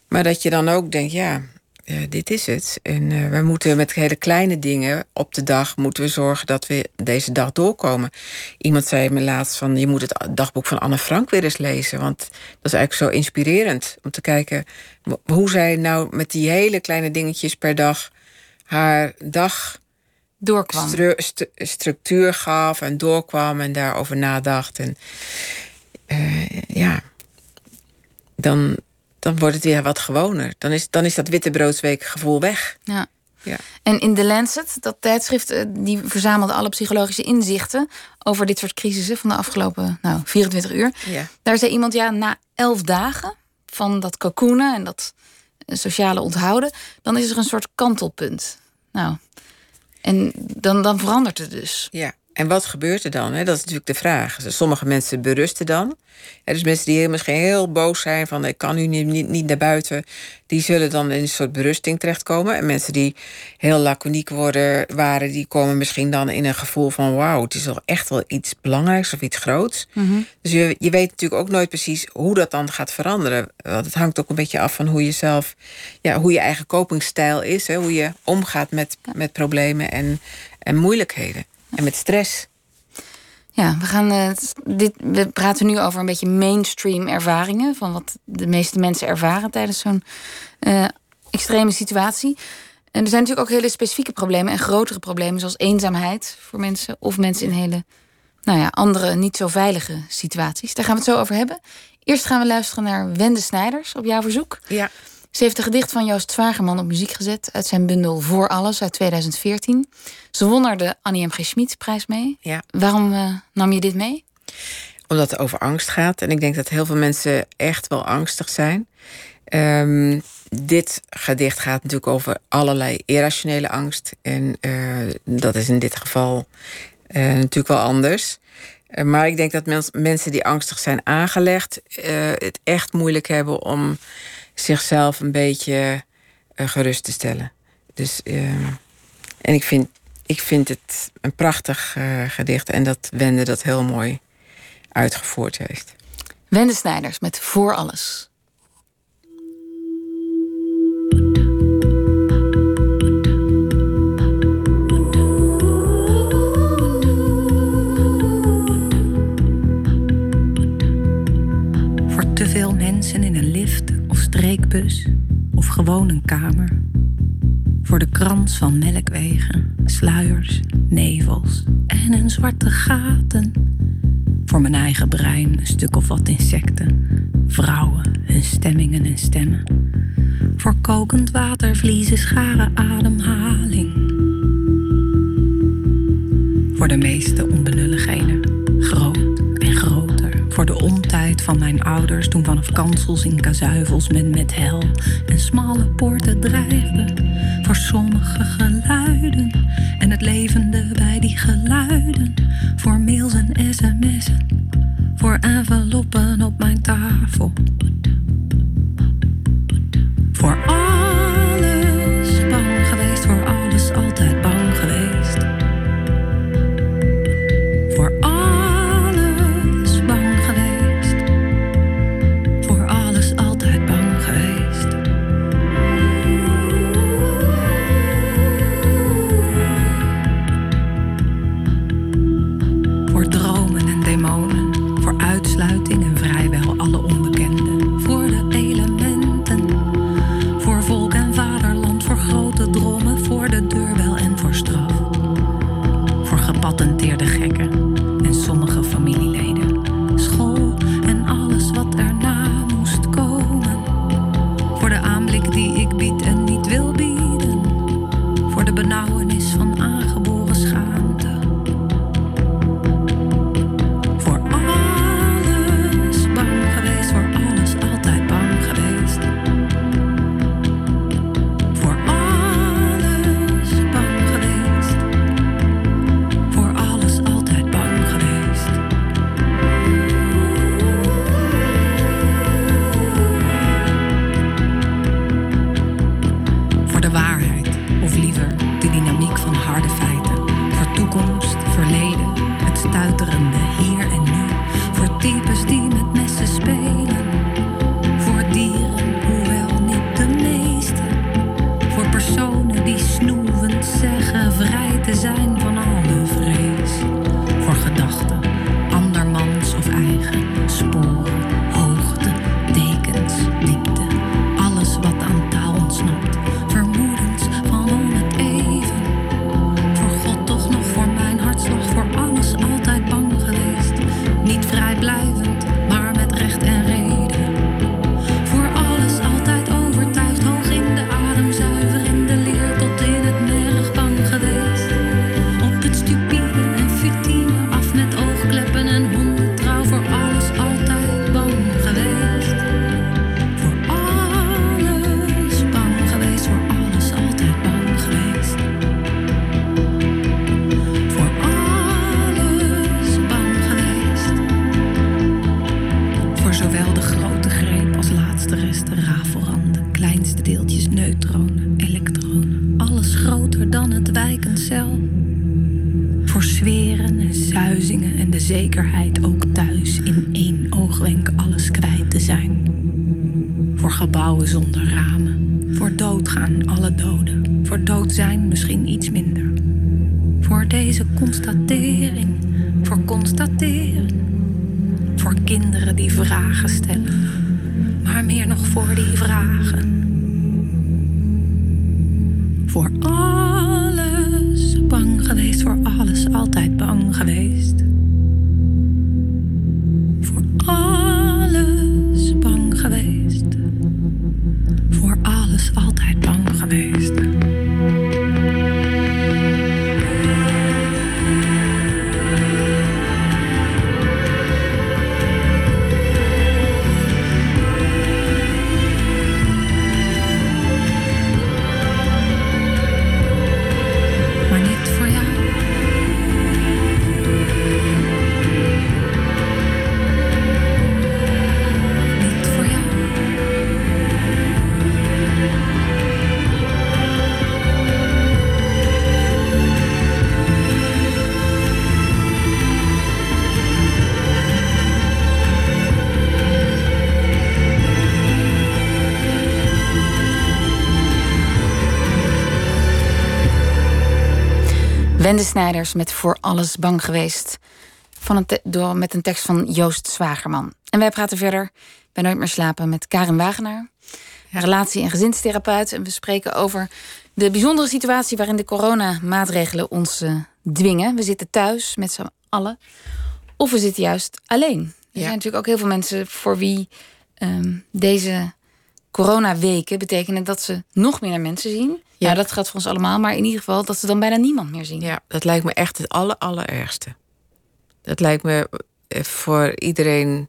Maar dat je dan ook denkt, ja, uh, dit is het. En uh, we moeten met hele kleine dingen op de dag moeten we zorgen dat we deze dag doorkomen. Iemand zei me laatst van je moet het dagboek van Anne Frank weer eens lezen. Want dat is eigenlijk zo inspirerend om te kijken hoe zij nou met die hele kleine dingetjes per dag haar dag doorkwam. structuur gaf en doorkwam en daarover nadacht. En uh, ja, dan, dan wordt het weer wat gewoner. Dan is, dan is dat witte gevoel weg. Ja. Ja. En in The Lancet, dat tijdschrift, eh, die verzamelde alle psychologische inzichten over dit soort crisissen van de afgelopen nou, 24 uur. Ja. Daar zei iemand, ja, na elf dagen van dat cocoonen en dat eh, sociale onthouden, dan is er een soort kantelpunt. Nou, en dan, dan verandert het dus. Ja. En wat gebeurt er dan? Dat is natuurlijk de vraag. Sommige mensen berusten dan. Dus mensen die misschien heel boos zijn van ik kan nu niet, niet naar buiten, die zullen dan in een soort berusting terechtkomen. En mensen die heel laconiek worden, waren, die komen misschien dan in een gevoel van wauw, het is wel echt wel iets belangrijks of iets groots. Mhm. Dus je, je weet natuurlijk ook nooit precies hoe dat dan gaat veranderen. Want het hangt ook een beetje af van hoe je zelf, ja, hoe je eigen kopingsstijl is, hè, hoe je omgaat met, met problemen en, en moeilijkheden. En met stress. Ja, we, gaan, uh, dit, we praten nu over een beetje mainstream ervaringen. Van wat de meeste mensen ervaren tijdens zo'n uh, extreme situatie. En er zijn natuurlijk ook hele specifieke problemen en grotere problemen, zoals eenzaamheid voor mensen. Of mensen in hele nou ja, andere, niet zo veilige situaties. Daar gaan we het zo over hebben. Eerst gaan we luisteren naar Wende Snijders op jouw verzoek. Ja. Ze heeft een gedicht van Joost Zwagerman op muziek gezet uit zijn bundel Voor Alles uit 2014. Ze won er de Annie M. G. Schmid-prijs mee. Ja. Waarom uh, nam je dit mee? Omdat het over angst gaat. En ik denk dat heel veel mensen echt wel angstig zijn. Um, dit gedicht gaat natuurlijk over allerlei irrationele angst. En uh, dat is in dit geval uh, natuurlijk wel anders. maar ik denk dat mens, mensen die angstig zijn aangelegd... het echt moeilijk hebben om zichzelf een beetje uh, gerust te stellen. Dus, uh, en ik vind, ik vind het een prachtig uh, gedicht en dat Wende dat heel mooi uitgevoerd heeft. Wende Snijders met Voor Alles. streekbus of gewoon een kamer. Voor de krans van melkwegen, sluiers, nevels en een zwarte gaten. Voor mijn eigen brein een stuk of wat insecten, vrouwen, hun stemmingen en stemmen. Voor kokend water, vliezen, scharen, ademhaling. Voor de meeste onbenulligheden, groot en groter. Voor de on van mijn ouders toen vanaf kansels in kazuivels men met hel en smalle poorten drijfde voor sommige geluiden en het levende bij die geluiden voor mails en sms'en, voor enveloppen op mijn tafel. Voor zekerheid ook. De Snijders met Voor Alles Bang Geweest. Van een door, met een tekst van Joost Zwagerman. En wij praten verder bij Nooit meer slapen met Karin Wagenaar. Relatie- en gezinstherapeut. En we spreken over de bijzondere situatie waarin de coronamaatregelen ons eh, dwingen. We zitten thuis met z'n allen. Of we zitten juist alleen. Er zijn natuurlijk ook heel veel mensen voor wie um, deze coronaweken betekenen dat ze nog minder mensen zien. Ja. dat gaat voor ons allemaal. Maar in ieder geval dat ze dan bijna niemand meer zien. Ja, dat lijkt me echt het aller, allerergste. Dat lijkt me eh, voor iedereen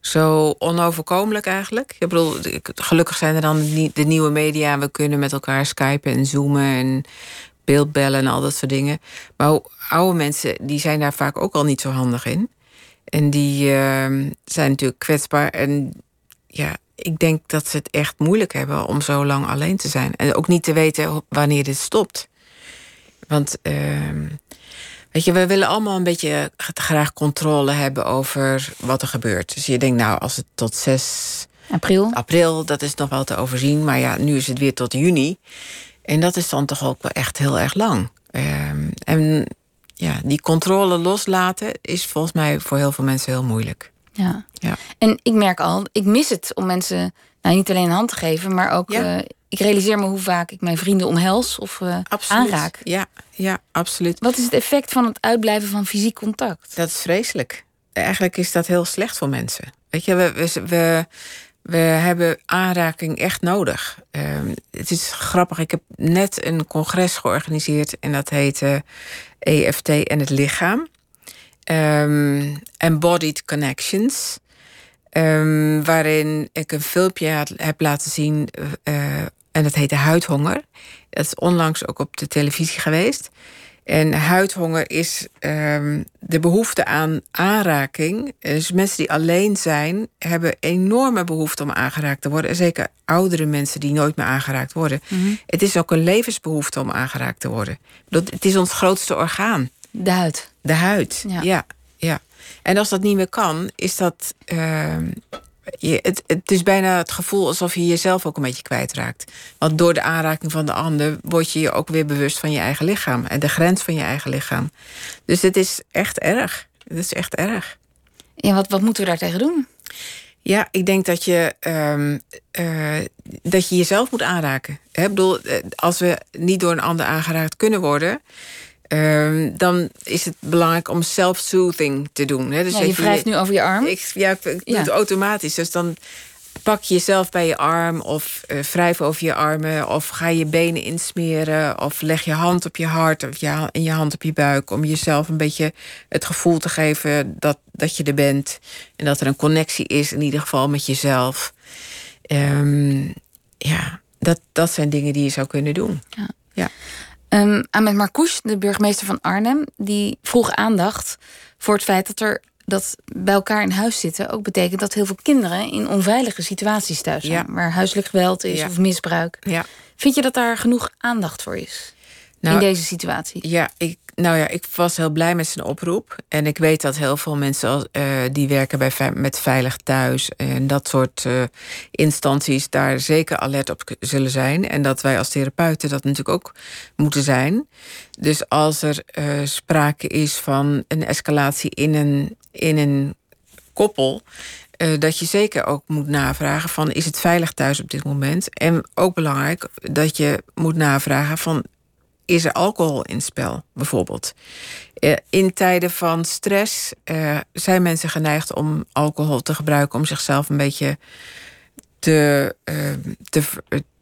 zo onoverkomelijk eigenlijk. Ik bedoel, gelukkig zijn er dan de nieuwe media. We kunnen met elkaar skypen en zoomen en beeldbellen en al dat soort dingen. Maar oude mensen, die zijn daar vaak ook al niet zo handig in. En die uh, zijn natuurlijk kwetsbaar. En ja, ik denk dat ze het echt moeilijk hebben om zo lang alleen te zijn. En ook niet te weten wanneer dit stopt. Want uh, weet je, we willen allemaal een beetje graag controle hebben over wat er gebeurt. Dus je denkt, nou, als het tot 6 april, april dat is nog wel te overzien. Maar ja, nu is het weer tot juni. En dat is dan toch ook wel echt heel erg lang. Uh, en ja, die controle loslaten is volgens mij voor heel veel mensen heel moeilijk. Ja. ja. En ik merk al, ik mis het om mensen nou, niet alleen een hand te geven, maar ook. Uh, ik realiseer me hoe vaak ik mijn vrienden omhels of uh, aanraak. Ja, ja, absoluut. Wat is het effect van het uitblijven van fysiek contact? Dat is vreselijk. Eigenlijk is dat heel slecht voor mensen. Weet je, we, we, we, we hebben aanraking echt nodig. Uh, het is grappig, ik heb net een congres georganiseerd en dat heette EFT en het lichaam. Um, embodied Connections. Um, waarin ik een filmpje heb laten zien. Uh, en dat heette Huidhonger. Dat is onlangs ook op de televisie geweest. En huidhonger is um, de behoefte aan aanraking. Dus mensen die alleen zijn, hebben enorme behoefte om aangeraakt te worden. En zeker oudere mensen die nooit meer aangeraakt worden. Mm -hmm. Het is ook een levensbehoefte om aangeraakt te worden. Het is ons grootste orgaan. De huid. De huid, ja. ja, En als dat niet meer kan, is dat. Uh, je, het, het is bijna het gevoel alsof je jezelf ook een beetje kwijtraakt. Want door de aanraking van de ander word je je ook weer bewust van je eigen lichaam en de grens van je eigen lichaam. Dus het is echt erg. Het is echt erg. Ja, wat, wat moeten we daartegen doen? Ja, ik denk dat je, um, uh, dat je jezelf moet aanraken. Ik bedoel, eh, als we niet door een ander aangeraakt kunnen worden, Um, dan is het belangrijk om self-soothing te doen. Hè? Dus ja, je wrijft nu over je arm? Ik, ja, ik doe ja. het automatisch. Dus dan pak je jezelf bij je arm of uh, wrijf over je armen... of ga je benen insmeren of leg je hand op je hart... of je, en je hand op je buik om jezelf een beetje het gevoel te geven... dat, dat je er bent en dat er een connectie is in ieder geval met jezelf. Um, ja, dat, dat zijn dingen die je zou kunnen doen. Ja. ja. Um, Ahmed Marcouch, de burgemeester van Arnhem, die vroeg aandacht voor het feit dat er dat bij elkaar in huis zitten ook betekent dat heel veel kinderen in onveilige situaties thuis zijn, ja. waar huiselijk geweld is ja. of misbruik. Ja. Vind je dat daar genoeg aandacht voor is nou, in deze situatie? Ja, ik, nou ja, ik was heel blij met zijn oproep. En ik weet dat heel veel mensen uh, die werken bij, met Veilig Thuis en dat soort uh, instanties daar zeker alert op zullen zijn. En dat wij als therapeuten dat natuurlijk ook moeten zijn. Dus als er uh, sprake is van een escalatie in een, in een koppel. Dat je zeker ook moet navragen van is het veilig thuis op dit moment? En ook belangrijk dat je moet navragen van is er alcohol in spel, bijvoorbeeld. Uh, in tijden van stress uh, zijn mensen geneigd om alcohol te gebruiken om zichzelf een beetje te, uh, te,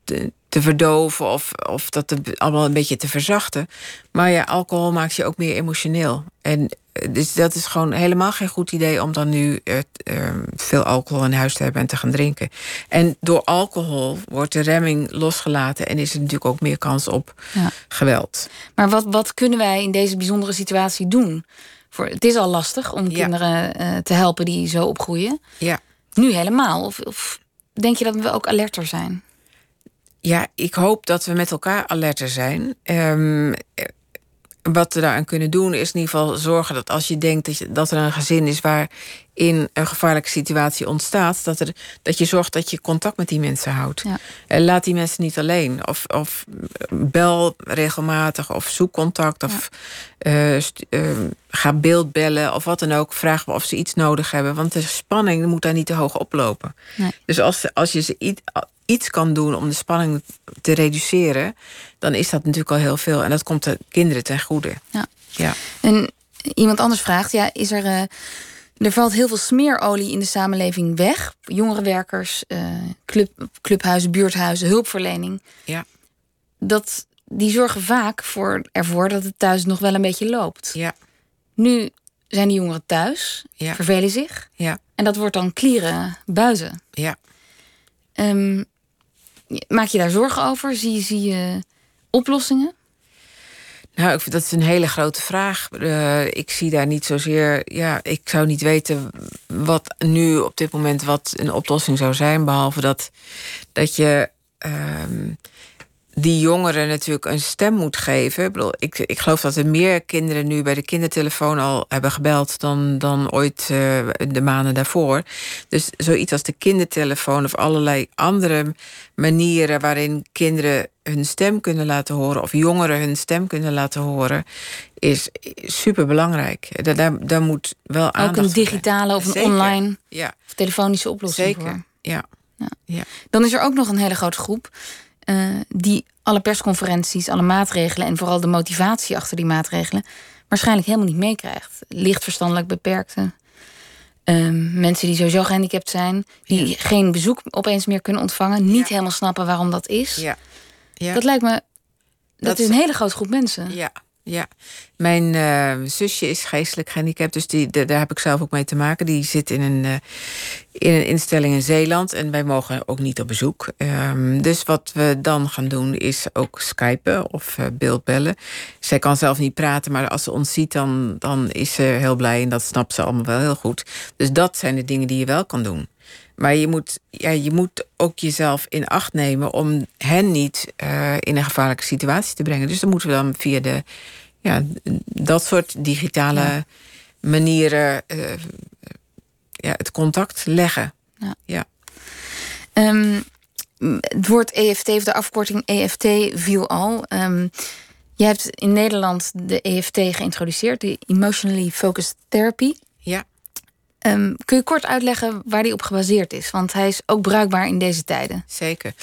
te, te, verdoven of, of dat allemaal een beetje te verzachten. Maar ja, alcohol maakt je ook meer emotioneel. En dus dat is gewoon helemaal geen goed idee om dan nu uh, uh, veel alcohol in huis te hebben en te gaan drinken. En door alcohol wordt de remming losgelaten en is er natuurlijk ook meer kans op ja. geweld. Maar wat, wat kunnen wij in deze bijzondere situatie doen? Voor, het is al lastig om ja. kinderen uh, te helpen die zo opgroeien. Ja. Nu helemaal. Of, of denk je dat we ook alerter zijn? Ja, ik hoop dat we met elkaar alerter zijn. Um, wat we daaraan kunnen doen is in ieder geval zorgen dat als je denkt dat, je, dat er een gezin is waar in een gevaarlijke situatie ontstaat, dat, er, dat je zorgt dat je contact met die mensen houdt. Ja. laat die mensen niet alleen. Of, of bel regelmatig, of zoek contact, of ja. uh, ga beeldbellen, of wat dan ook. Vraag of ze iets nodig hebben. Want de spanning moet daar niet te hoog oplopen. Nee. Dus als, als je ze iets kan doen om de spanning te reduceren, dan is dat natuurlijk al heel veel. En dat komt de kinderen ten goede. Ja. ja. En iemand anders vraagt: ja, is er. Uh, er valt heel veel smeerolie in de samenleving weg. Jongerenwerkers, uh, club, clubhuizen, buurthuizen, hulpverlening. Ja. Dat, die zorgen vaak voor, ervoor dat het thuis nog wel een beetje loopt. Ja. Nu zijn die jongeren thuis, ja. vervelen zich. Ja. En dat wordt dan klieren, buizen. Ja. Um, maak je daar zorgen over? Zie, zie je oplossingen? Nou, ik vind dat is een hele grote vraag. Uh, ik zie daar niet zozeer. Ja, ik zou niet weten wat nu op dit moment wat een oplossing zou zijn. Behalve dat, dat je. Uh, die jongeren natuurlijk een stem moet geven. Ik, bedoel, ik, ik geloof dat er meer kinderen nu bij de kindertelefoon al hebben gebeld dan, dan ooit uh, de maanden daarvoor. Dus zoiets als de kindertelefoon of allerlei andere manieren waarin kinderen hun stem kunnen laten horen of jongeren hun stem kunnen laten horen, is super belangrijk. Daar, daar, daar moet wel aandacht Ook een digitale of een online ja. of telefonische oplossing. Zeker, voor. Ja. Ja. ja. Dan is er ook nog een hele grote groep uh, die alle persconferenties, alle maatregelen en vooral de motivatie achter die maatregelen waarschijnlijk helemaal niet meekrijgt. Licht verstandelijk beperkte. Uh, mensen die sowieso gehandicapt zijn, die ja. geen bezoek opeens meer kunnen ontvangen, niet ja. helemaal snappen waarom dat is. Ja. Ja. Dat lijkt me. Dat, dat is een hele grote groep mensen. Ja, ja. Mijn uh, zusje is geestelijk gehandicapt, dus die, daar heb ik zelf ook mee te maken. Die zit in een, uh, in een instelling in Zeeland en wij mogen ook niet op bezoek. Um, dus wat we dan gaan doen is ook skypen of uh, beeldbellen. Zij kan zelf niet praten, maar als ze ons ziet, dan, dan is ze heel blij en dat snapt ze allemaal wel heel goed. Dus dat zijn de dingen die je wel kan doen. Maar je moet, ja, je moet ook jezelf in acht nemen om hen niet uh, in een gevaarlijke situatie te brengen. Dus dan moeten we dan via de, ja, dat soort digitale ja. manieren uh, ja, het contact leggen. Ja. ja. Um, het woord EFT of de afkorting EFT viel al. Um, je hebt in Nederland de EFT geïntroduceerd, de Emotionally Focused Therapy. Um, kun je kort uitleggen waar die op gebaseerd is? Want hij is ook bruikbaar in deze tijden. Zeker.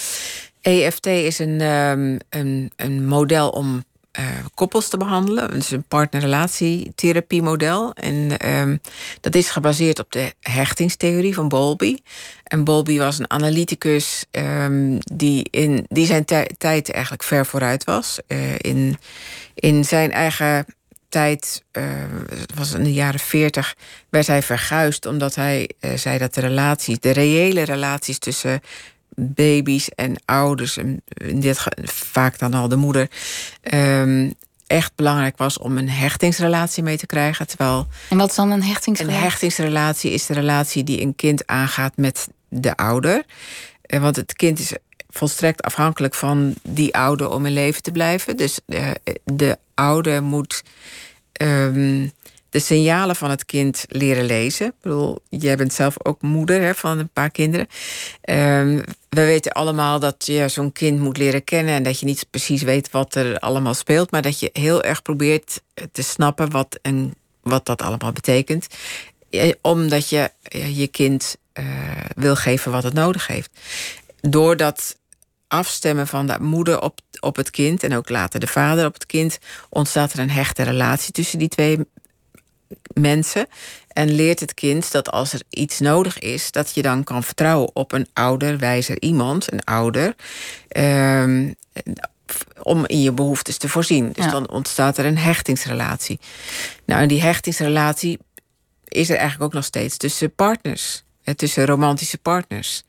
EFT is een, um, een, een model om uh, koppels te behandelen. Het is een partnerrelatietherapiemodel. En um, dat is gebaseerd op de hechtingstheorie van Bowlby. En Bowlby was een analyticus die in die zijn tijd eigenlijk ver vooruit was. Uh, in, in zijn eigen tijd, uh, het was in de jaren 40, werd hij verguisd omdat hij uh, zei dat de relaties, de reële relaties tussen baby's en ouders, en in dit vaak dan al de moeder, um, echt belangrijk was om een hechtingsrelatie mee te krijgen. Terwijl en wat is dan een hechtingsrelatie? Een hechtingsrelatie is de relatie die een kind aangaat met de ouder. Uh, want het kind is volstrekt afhankelijk van die ouder om in leven te blijven. Dus de, de ouder moet um, de signalen van het kind leren lezen. Ik bedoel, jij bent zelf ook moeder hè, van een paar kinderen. Um, we weten allemaal dat je zo'n kind moet leren kennen... en dat je niet precies weet wat er allemaal speelt... maar dat je heel erg probeert te snappen wat, en, wat dat allemaal betekent. Omdat je je kind wil geven wat het nodig heeft. Doordat afstemmen van de moeder op, op het kind en ook later de vader op het kind, ontstaat er een hechte relatie tussen die twee mensen. En leert het kind dat als er iets nodig is, dat je dan kan vertrouwen op een ouder, wijzer iemand, een ouder. Um, om in je behoeftes te voorzien. Dus ja. dan ontstaat er een hechtingsrelatie. Nou, en die hechtingsrelatie is er eigenlijk ook nog steeds tussen partners, tussen romantische partners.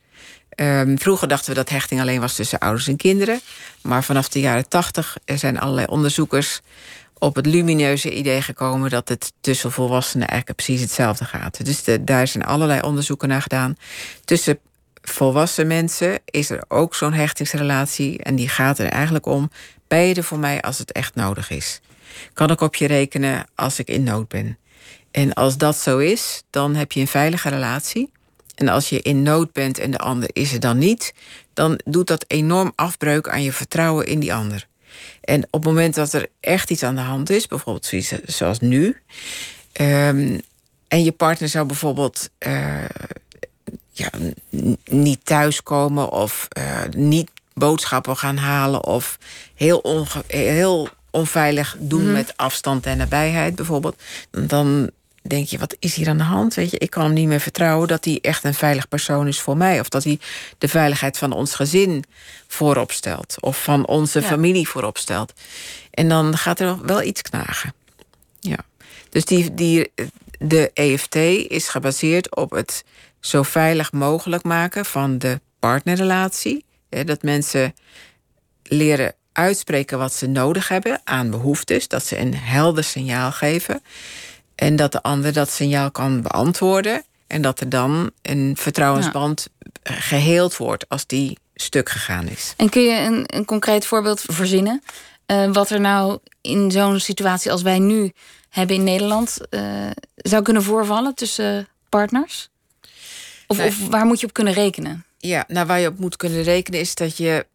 Um, vroeger dachten we dat hechting alleen was tussen ouders en kinderen. Maar vanaf de jaren tachtig zijn allerlei onderzoekers op het lumineuze idee gekomen dat het tussen volwassenen eigenlijk precies hetzelfde gaat. Dus daar zijn allerlei onderzoeken naar gedaan. Tussen volwassen mensen is er ook zo'n hechtingsrelatie. En die gaat er eigenlijk om. Er voor mij als het echt nodig is? Kan ik op je rekenen als ik in nood ben? En als dat zo is, dan heb je een veilige relatie. En als je in nood bent en de ander is er dan niet, dan doet dat enorm afbreuk aan je vertrouwen in die ander. En op het moment dat er echt iets aan de hand is, bijvoorbeeld zoiets zoals nu, um, en je partner zou bijvoorbeeld uh, ja, niet thuiskomen of uh, niet boodschappen gaan halen of heel, heel onveilig doen mm -hmm. met afstand en nabijheid bijvoorbeeld, dan denk je, wat is hier aan de hand? Weet je, ik kan hem niet meer vertrouwen dat hij echt een veilig persoon is voor mij. Of dat hij de veiligheid van ons gezin voorop stelt. Of van onze ja. familie voorop stelt. En dan gaat er wel iets knagen. Ja. Dus die, die, de EFT is gebaseerd op het zo veilig mogelijk maken van de partnerrelatie. Dat mensen leren uitspreken wat ze nodig hebben aan behoeftes. Dat ze een helder signaal geven. En dat de ander dat signaal kan beantwoorden. En dat er dan een vertrouwensband ja. geheeld wordt als die stuk gegaan is. En kun je een, een concreet voorbeeld verzinnen? Uh, wat er nou in zo'n situatie als wij nu hebben in Nederland uh, zou kunnen voorvallen tussen partners? Of, of, waar moet je op kunnen rekenen? Ja, nou waar je op moet kunnen rekenen is dat je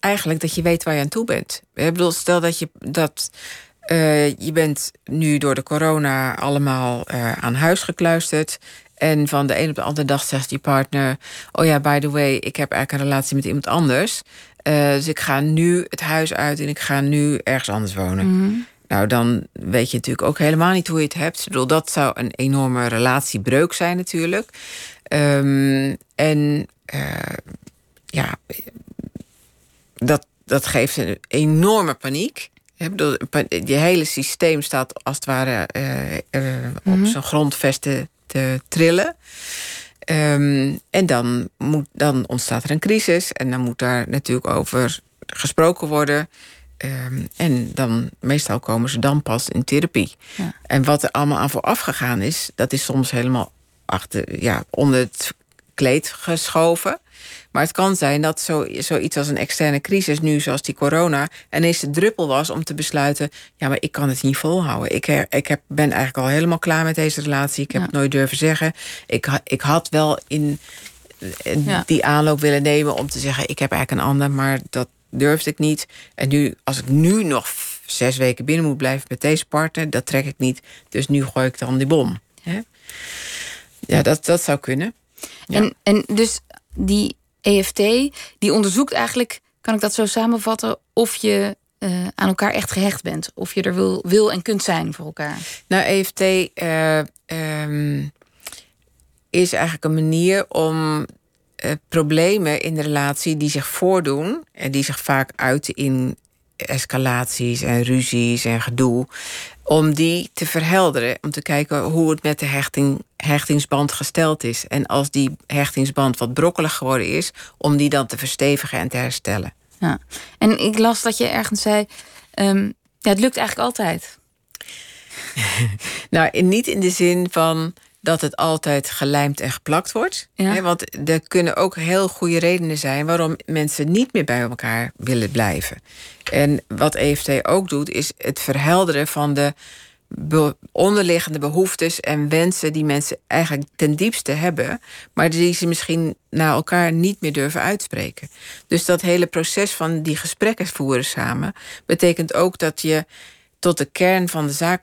eigenlijk dat je weet waar je aan toe bent. Ik bedoel, stel dat je dat uh, je bent nu door de corona allemaal uh, aan huis gekluisterd. En van de een op de andere dag zegt je partner: Oh ja, by the way, ik heb eigenlijk een relatie met iemand anders. Uh, dus ik ga nu het huis uit en ik ga nu ergens anders wonen. Mm -hmm. Nou, dan weet je natuurlijk ook helemaal niet hoe je het hebt. Ik bedoel, dat zou een enorme relatiebreuk zijn, natuurlijk. Um, en ja, dat, dat geeft een enorme paniek. Je hele systeem staat als het ware uh, uh, op mm -hmm. zijn grondvesten te trillen. Um, en dan, moet, dan ontstaat er een crisis. En dan moet daar natuurlijk over gesproken worden. Um, en dan, meestal komen ze dan pas in therapie. Ja. En wat er allemaal aan vooraf gegaan is, dat is soms helemaal achter, ja, onder het kleed geschoven. Maar het kan zijn dat zo, zoiets als een externe crisis, nu zoals die corona, ineens de druppel was om te besluiten: ja, maar ik kan het niet volhouden. Ik, ik heb, ben eigenlijk al helemaal klaar met deze relatie. Ik heb ja. het nooit durven zeggen. Ik, ik had wel in ja. die aanloop willen nemen om te zeggen: ik heb eigenlijk een ander, maar dat durfde ik niet. En nu, als ik nu nog zes weken binnen moet blijven met deze partner, dat trek ik niet. Dus nu gooi ik dan die bom. Ja, dat, dat zou kunnen. Ja. En, en dus die EFT, die onderzoekt eigenlijk, kan ik dat zo samenvatten, of je uh, aan elkaar echt gehecht bent. Of je er wil, wil en kunt zijn voor elkaar. Nou, EFT uh, um, is eigenlijk een manier om uh, problemen in de relatie die zich voordoen en die zich vaak uiten in escalaties en ruzies en gedoe, om die te verhelderen. Om te kijken hoe het met de hechting, hechtingsband gesteld is. En als die hechtingsband wat brokkelig geworden is, om die dan te verstevigen en te herstellen. Ja. En ik las dat je ergens zei: um, ja, het lukt eigenlijk altijd. <laughs> nou, niet in de zin van dat het altijd gelijmd en geplakt wordt. Ja. Want er kunnen ook heel goede redenen zijn waarom mensen niet meer bij elkaar willen blijven. En wat EFT ook doet, is het verhelderen van de be onderliggende behoeftes en wensen die mensen eigenlijk ten diepste hebben, maar die ze misschien naar elkaar niet meer durven uitspreken. Dus dat hele proces van die gesprekken voeren samen betekent ook dat je tot de kern van de zaak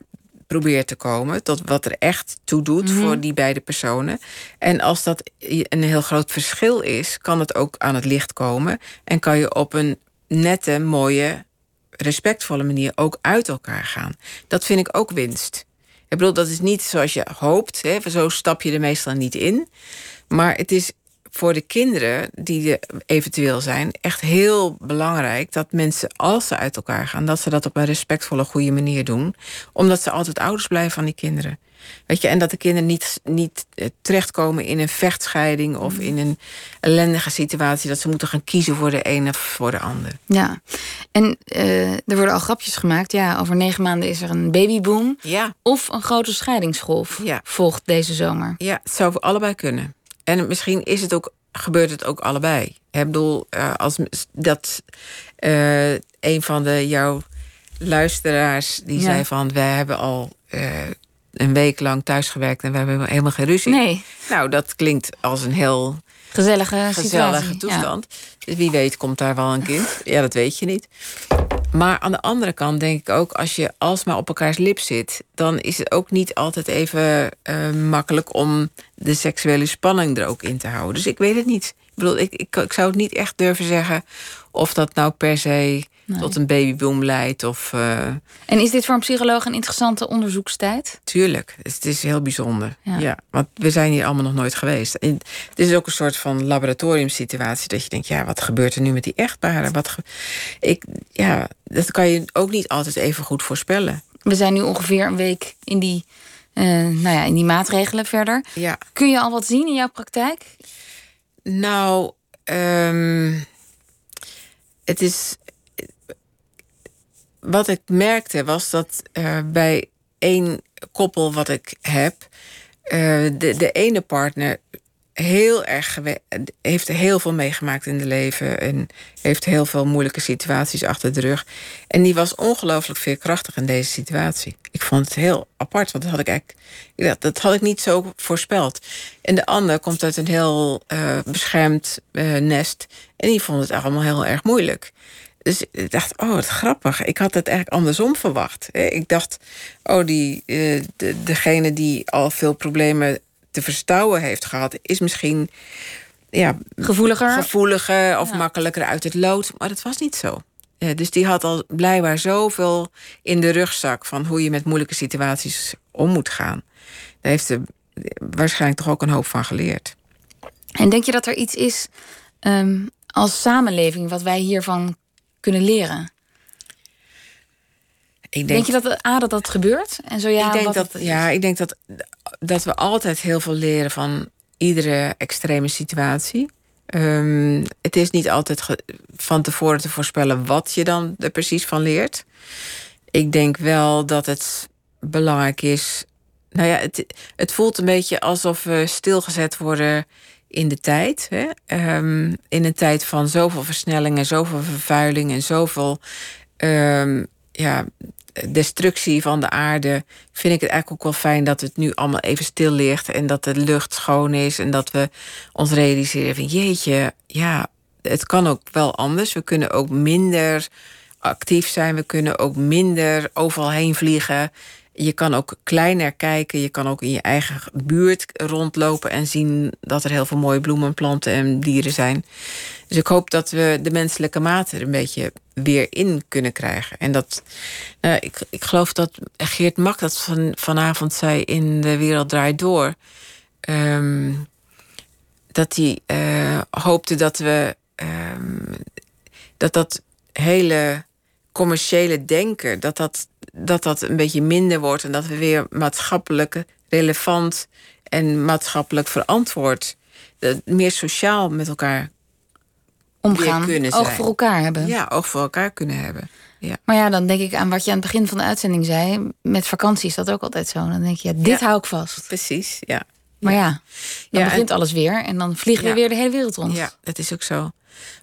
probeert te komen. Tot wat er echt toe doet mm -hmm. voor die beide personen. En als dat een heel groot verschil is, kan het ook aan het licht komen. En kan je op een nette, mooie, respectvolle manier ook uit elkaar gaan. Dat vind ik ook winst. Ik bedoel, dat is niet zoals je hoopt. Hè? Zo stap je er meestal niet in. Maar het is voor de kinderen die er eventueel zijn, echt heel belangrijk dat mensen, als ze uit elkaar gaan, dat ze dat op een respectvolle, goede manier doen. Omdat ze altijd ouders blijven van die kinderen. Weet je, en dat de kinderen niet, niet eh, terechtkomen in een vechtscheiding of in een ellendige situatie. Dat ze moeten gaan kiezen voor de ene of voor de ander. Ja, en uh, er worden al grapjes gemaakt. Ja, over negen maanden is er een babyboom. Ja. Of een grote scheidingsgolf ja. volgt deze zomer. Ja, het zou voor allebei kunnen. En misschien is het ook, gebeurt het ook allebei. Ik bedoel, uh, als dat uh, een van de jouw luisteraars die ja. zei van wij hebben al uh, een week lang thuisgewerkt en we hebben helemaal geen ruzie. Nee. Nou, dat klinkt als een heel Gezellige, gezellige situatie. toestand. Dus wie weet komt daar wel een kind. Ja, dat weet je niet. Maar aan de andere kant denk ik ook, als je alsmaar op elkaars lip zit, dan is het ook niet altijd even eh, makkelijk om de seksuele spanning er ook in te houden. Dus ik weet het niet. Ik bedoel, ik, ik, ik zou het niet echt durven zeggen of dat nou per se tot een babyboom leidt. Of uh, En is dit voor een psycholoog een interessante onderzoekstijd? tuurlijk, het, is heel bijzonder. Ja. Ja. want we zijn hier allemaal nog nooit geweest. En het is ook een soort van laboratoriumsituatie dat je denkt, ja, wat gebeurt er nu met die echtparen? Wat ik, ja, dat kan je ook niet altijd even goed voorspellen. We zijn nu ongeveer een week in die, eh, nou ja, in die maatregelen verder. Ja. Kun je al wat zien in jouw praktijk? Nou, ehm, het is. Wat ik merkte was dat bij één koppel wat ik heb, eh, de, de ene partner heel erg heeft heel veel meegemaakt in het leven en heeft heel veel moeilijke situaties achter de rug. En die was ongelooflijk veerkrachtig in deze situatie. Ik vond het heel apart, want dat had ik dacht, dat had ik niet zo voorspeld. En de ander komt uit een heel eh, beschermd eh, nest en die vond het allemaal heel erg moeilijk. Dus ik dacht, oh, wat grappig. Ik had het eigenlijk andersom verwacht. Ik dacht, oh, die, eh, de, degene die al veel problemen te verstouwen heeft gehad, is misschien ja, Gevoeliger? gevoeliger of Ja. makkelijker uit het lood. Maar dat was niet zo. Dus die had al blijkbaar zoveel in de rugzak van hoe je met moeilijke situaties om moet gaan. Daar heeft ze waarschijnlijk toch ook een hoop van geleerd. En denk je dat er iets is ehm, als samenleving wat wij hiervan kunnen leren? Ik Denk, je dat A, dat dat gebeurt? En zo ja, ik denk dat, ja, ik denk dat, dat we altijd heel veel leren van iedere extreme situatie. Ehm, het is niet altijd van tevoren te voorspellen wat je dan er precies van leert. Ik denk wel dat het belangrijk is. Nou ja, het, het voelt een beetje alsof we stilgezet worden in de tijd. Hè? Ehm, in een tijd van zoveel versnellingen, zoveel vervuiling en zoveel ehm, ja, destructie van de aarde. Vind ik het eigenlijk ook wel fijn dat het nu allemaal even stil ligt. En dat de lucht schoon is. En dat we ons realiseren van jeetje, ja, het kan ook wel anders. We kunnen ook minder actief zijn. We kunnen ook minder overal heen vliegen. Je kan ook kleiner kijken. Je kan ook in je eigen buurt rondlopen en zien dat er heel veel mooie bloemen, planten en dieren zijn. Dus ik hoop dat we de menselijke mate er een beetje weer in kunnen krijgen. En dat, nou, ik, ik geloof dat Geert Mak dat van, vanavond zei in De Wereld Draait Door. ehm, dat hij eh, hoopte dat we ehm, dat dat hele commerciële denken, dat dat, dat dat een beetje minder wordt en dat we weer maatschappelijk relevant en maatschappelijk verantwoord, eh, meer sociaal met elkaar omgaan, kunnen oog zijn. voor elkaar hebben. ja, oog voor elkaar kunnen hebben. Ja. Maar ja, dan denk ik aan wat je aan het begin van de uitzending zei. Met vakantie is dat ook altijd zo. Dan denk je, ja, dit Ja. hou ik vast. Precies, ja. Maar ja, dan Ja, begint alles weer. En dan vliegen we weer de hele wereld rond. Ja, dat is ook zo.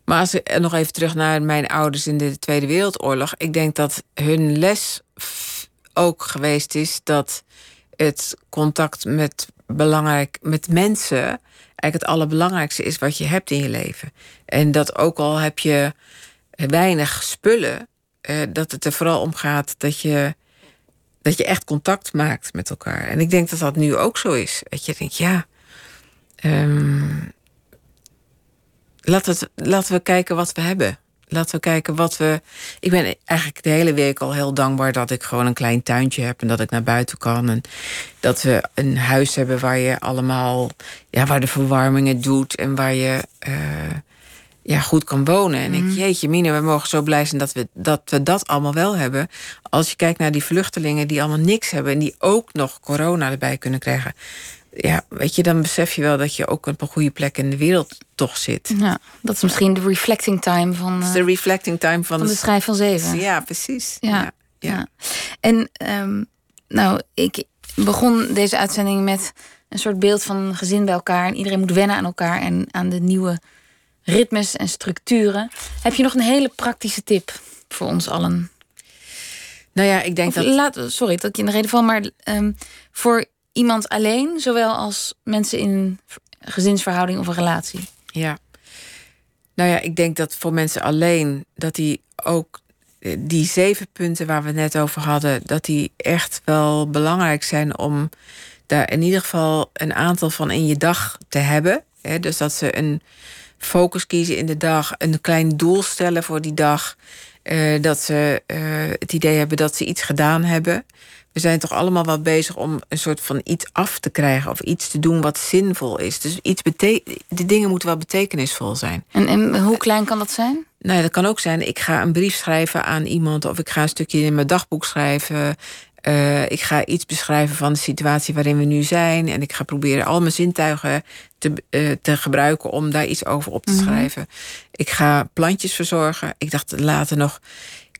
Maar als ik nog even terug naar mijn ouders in de Tweede Wereldoorlog. Ik denk dat hun les ook geweest is dat het contact met, belangrijk, met mensen eigenlijk het allerbelangrijkste is wat je hebt in je leven. En dat ook al heb je weinig spullen, eh, dat het er vooral om gaat dat je, dat je echt contact maakt met elkaar. En ik denk dat dat nu ook zo is. Dat je denkt, ja. ehm, laten, we het- laten we kijken wat we hebben. Laten we kijken wat we. Ik ben eigenlijk de hele week al heel dankbaar dat ik gewoon een klein tuintje heb en dat ik naar buiten kan. En dat we een huis hebben waar je allemaal. Ja, waar de verwarming het doet en waar je. eh, ja, goed kan wonen. En ik, jeetje, Mine, we mogen zo blij zijn dat we, dat we dat allemaal wel hebben. Als je kijkt naar die vluchtelingen die allemaal niks hebben en die ook nog corona erbij kunnen krijgen. Ja, weet je, dan besef je wel dat je ook op een goede plek in de wereld toch zit. Ja, dat is misschien de reflecting time van, Het is eh, de reflecting time van, van de schrijf van zeven. Ja, precies. Ja, Ja, ja. ja. En ehm, nou, ik begon deze uitzending met een soort beeld van een gezin bij elkaar. En iedereen moet wennen aan elkaar en aan de nieuwe ritmes en structuren. Heb je nog een hele praktische tip voor ons allen? Nou ja, ik denk dat. Laat, sorry dat ik je in de reden val, maar um, voor iemand alleen, zowel als mensen in gezinsverhouding of een relatie. Ja. Nou ja, ik denk dat voor mensen alleen dat die ook eh, die zeven punten waar we net over hadden, dat die echt wel belangrijk zijn om daar in ieder geval een aantal van in je dag te hebben. dus dat ze een focus kiezen in de dag, een klein doel stellen voor die dag. Eh, dat ze eh, het idee hebben dat ze iets gedaan hebben. We zijn toch allemaal wel bezig om een soort van iets af te krijgen of iets te doen wat zinvol is. Dus iets de dingen moeten wel betekenisvol zijn. En, en hoe klein kan dat zijn? Nou, dat kan ook zijn. Ik ga een brief schrijven aan iemand, of ik ga een stukje in mijn dagboek schrijven. Uh, ik ga iets beschrijven van de situatie waarin we nu zijn. En ik ga proberen al mijn zintuigen te, uh, te gebruiken om daar iets over op te mhm. schrijven. Ik ga plantjes verzorgen. Ik dacht later nog,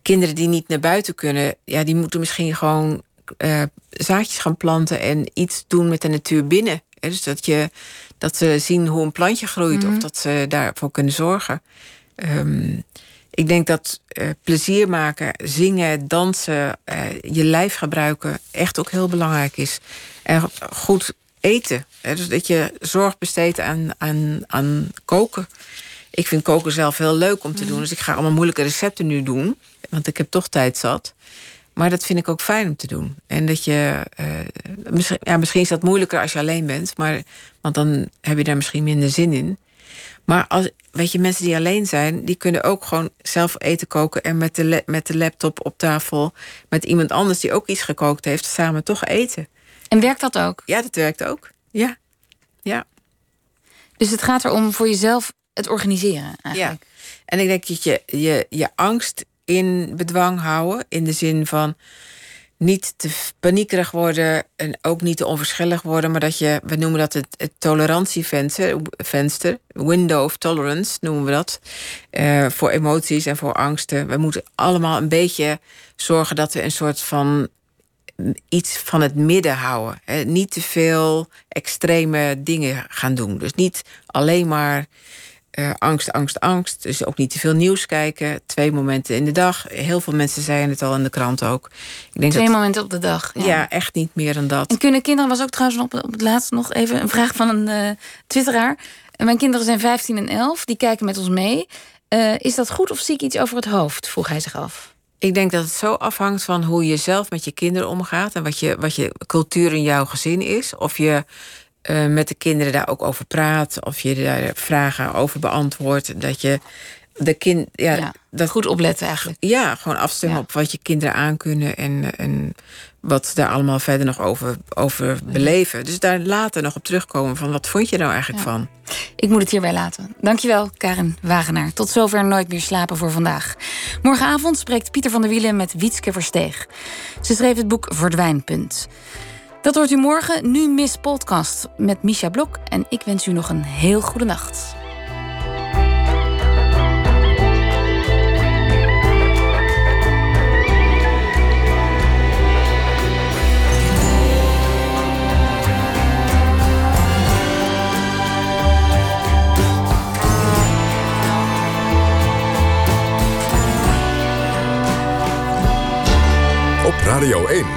kinderen die niet naar buiten kunnen, ja, die moeten misschien gewoon uh, zaadjes gaan planten en iets doen met de natuur binnen. Dus dat, je, dat ze zien hoe een plantje groeit of mhm. dat ze daarvoor kunnen zorgen. Um, ik denk dat uh, plezier maken, zingen, dansen, uh, je lijf gebruiken echt ook heel belangrijk is. En goed eten. Hè, dus dat je zorg besteedt aan, aan, aan koken. Ik vind koken zelf heel leuk om te doen. Dus ik ga allemaal moeilijke recepten nu doen. Want ik heb toch tijd zat. Maar dat vind ik ook fijn om te doen. En dat je. Uh, misschien, ja, misschien is dat moeilijker als je alleen bent. Maar, want dan heb je daar misschien minder zin in. Maar als, weet je, mensen die alleen zijn, die kunnen ook gewoon zelf eten koken en met de, met de laptop op tafel met iemand anders die ook iets gekookt heeft, samen toch eten. En werkt dat ook? Ja, dat werkt ook. Ja. ja. Dus het gaat erom voor jezelf het organiseren. Eigenlijk. Ja. En ik denk dat je, je je angst in bedwang houden, in de zin van niet te paniekerig worden en ook niet te onverschillig worden, maar dat je, we noemen dat het, tolerantievenster, venster, window of tolerance noemen we dat, uh, voor emoties en voor angsten. We moeten allemaal een beetje zorgen dat we een soort van iets van het midden houden. Hè? Niet te veel extreme dingen gaan doen. Dus niet alleen maar uh, angst, angst, angst. Dus ook niet te veel nieuws kijken. Twee momenten in de dag. Heel veel mensen zeiden het al in de krant ook. Ik denk Twee momenten op de dag. Ja. echt niet meer dan dat. En kunnen kinderen, was ook trouwens op, op het laatst nog even een vraag van een uh, twitteraar. Mijn kinderen zijn 15 en 11, die kijken met ons mee. Uh, is dat goed of zie ik iets over het hoofd? vroeg hij zich af. Ik denk dat het zo afhangt van hoe je zelf met je kinderen omgaat en wat je, wat je cultuur in jouw gezin is. Of je uh, met de kinderen daar ook over praat. Of je daar vragen over beantwoordt. Dat je de kind. Ja, dat, goed opletten eigenlijk. Ja, gewoon afstemmen op wat je kinderen aankunnen. En, en wat daar allemaal verder nog over, over beleven. Dus daar later nog op terugkomen van wat vond je nou eigenlijk van? Ik moet het hierbij laten. Dankjewel, Karen Wagenaar. Tot zover Nooit meer slapen voor vandaag. Morgenavond spreekt Pieter van der Wielen met Wietske Versteeg. Ze schreef het boek Verdwijnpunt. Dat hoort u morgen. Nu Miss Podcast met Misha Blok. En ik wens u nog een heel goede nacht. Op Radio 1.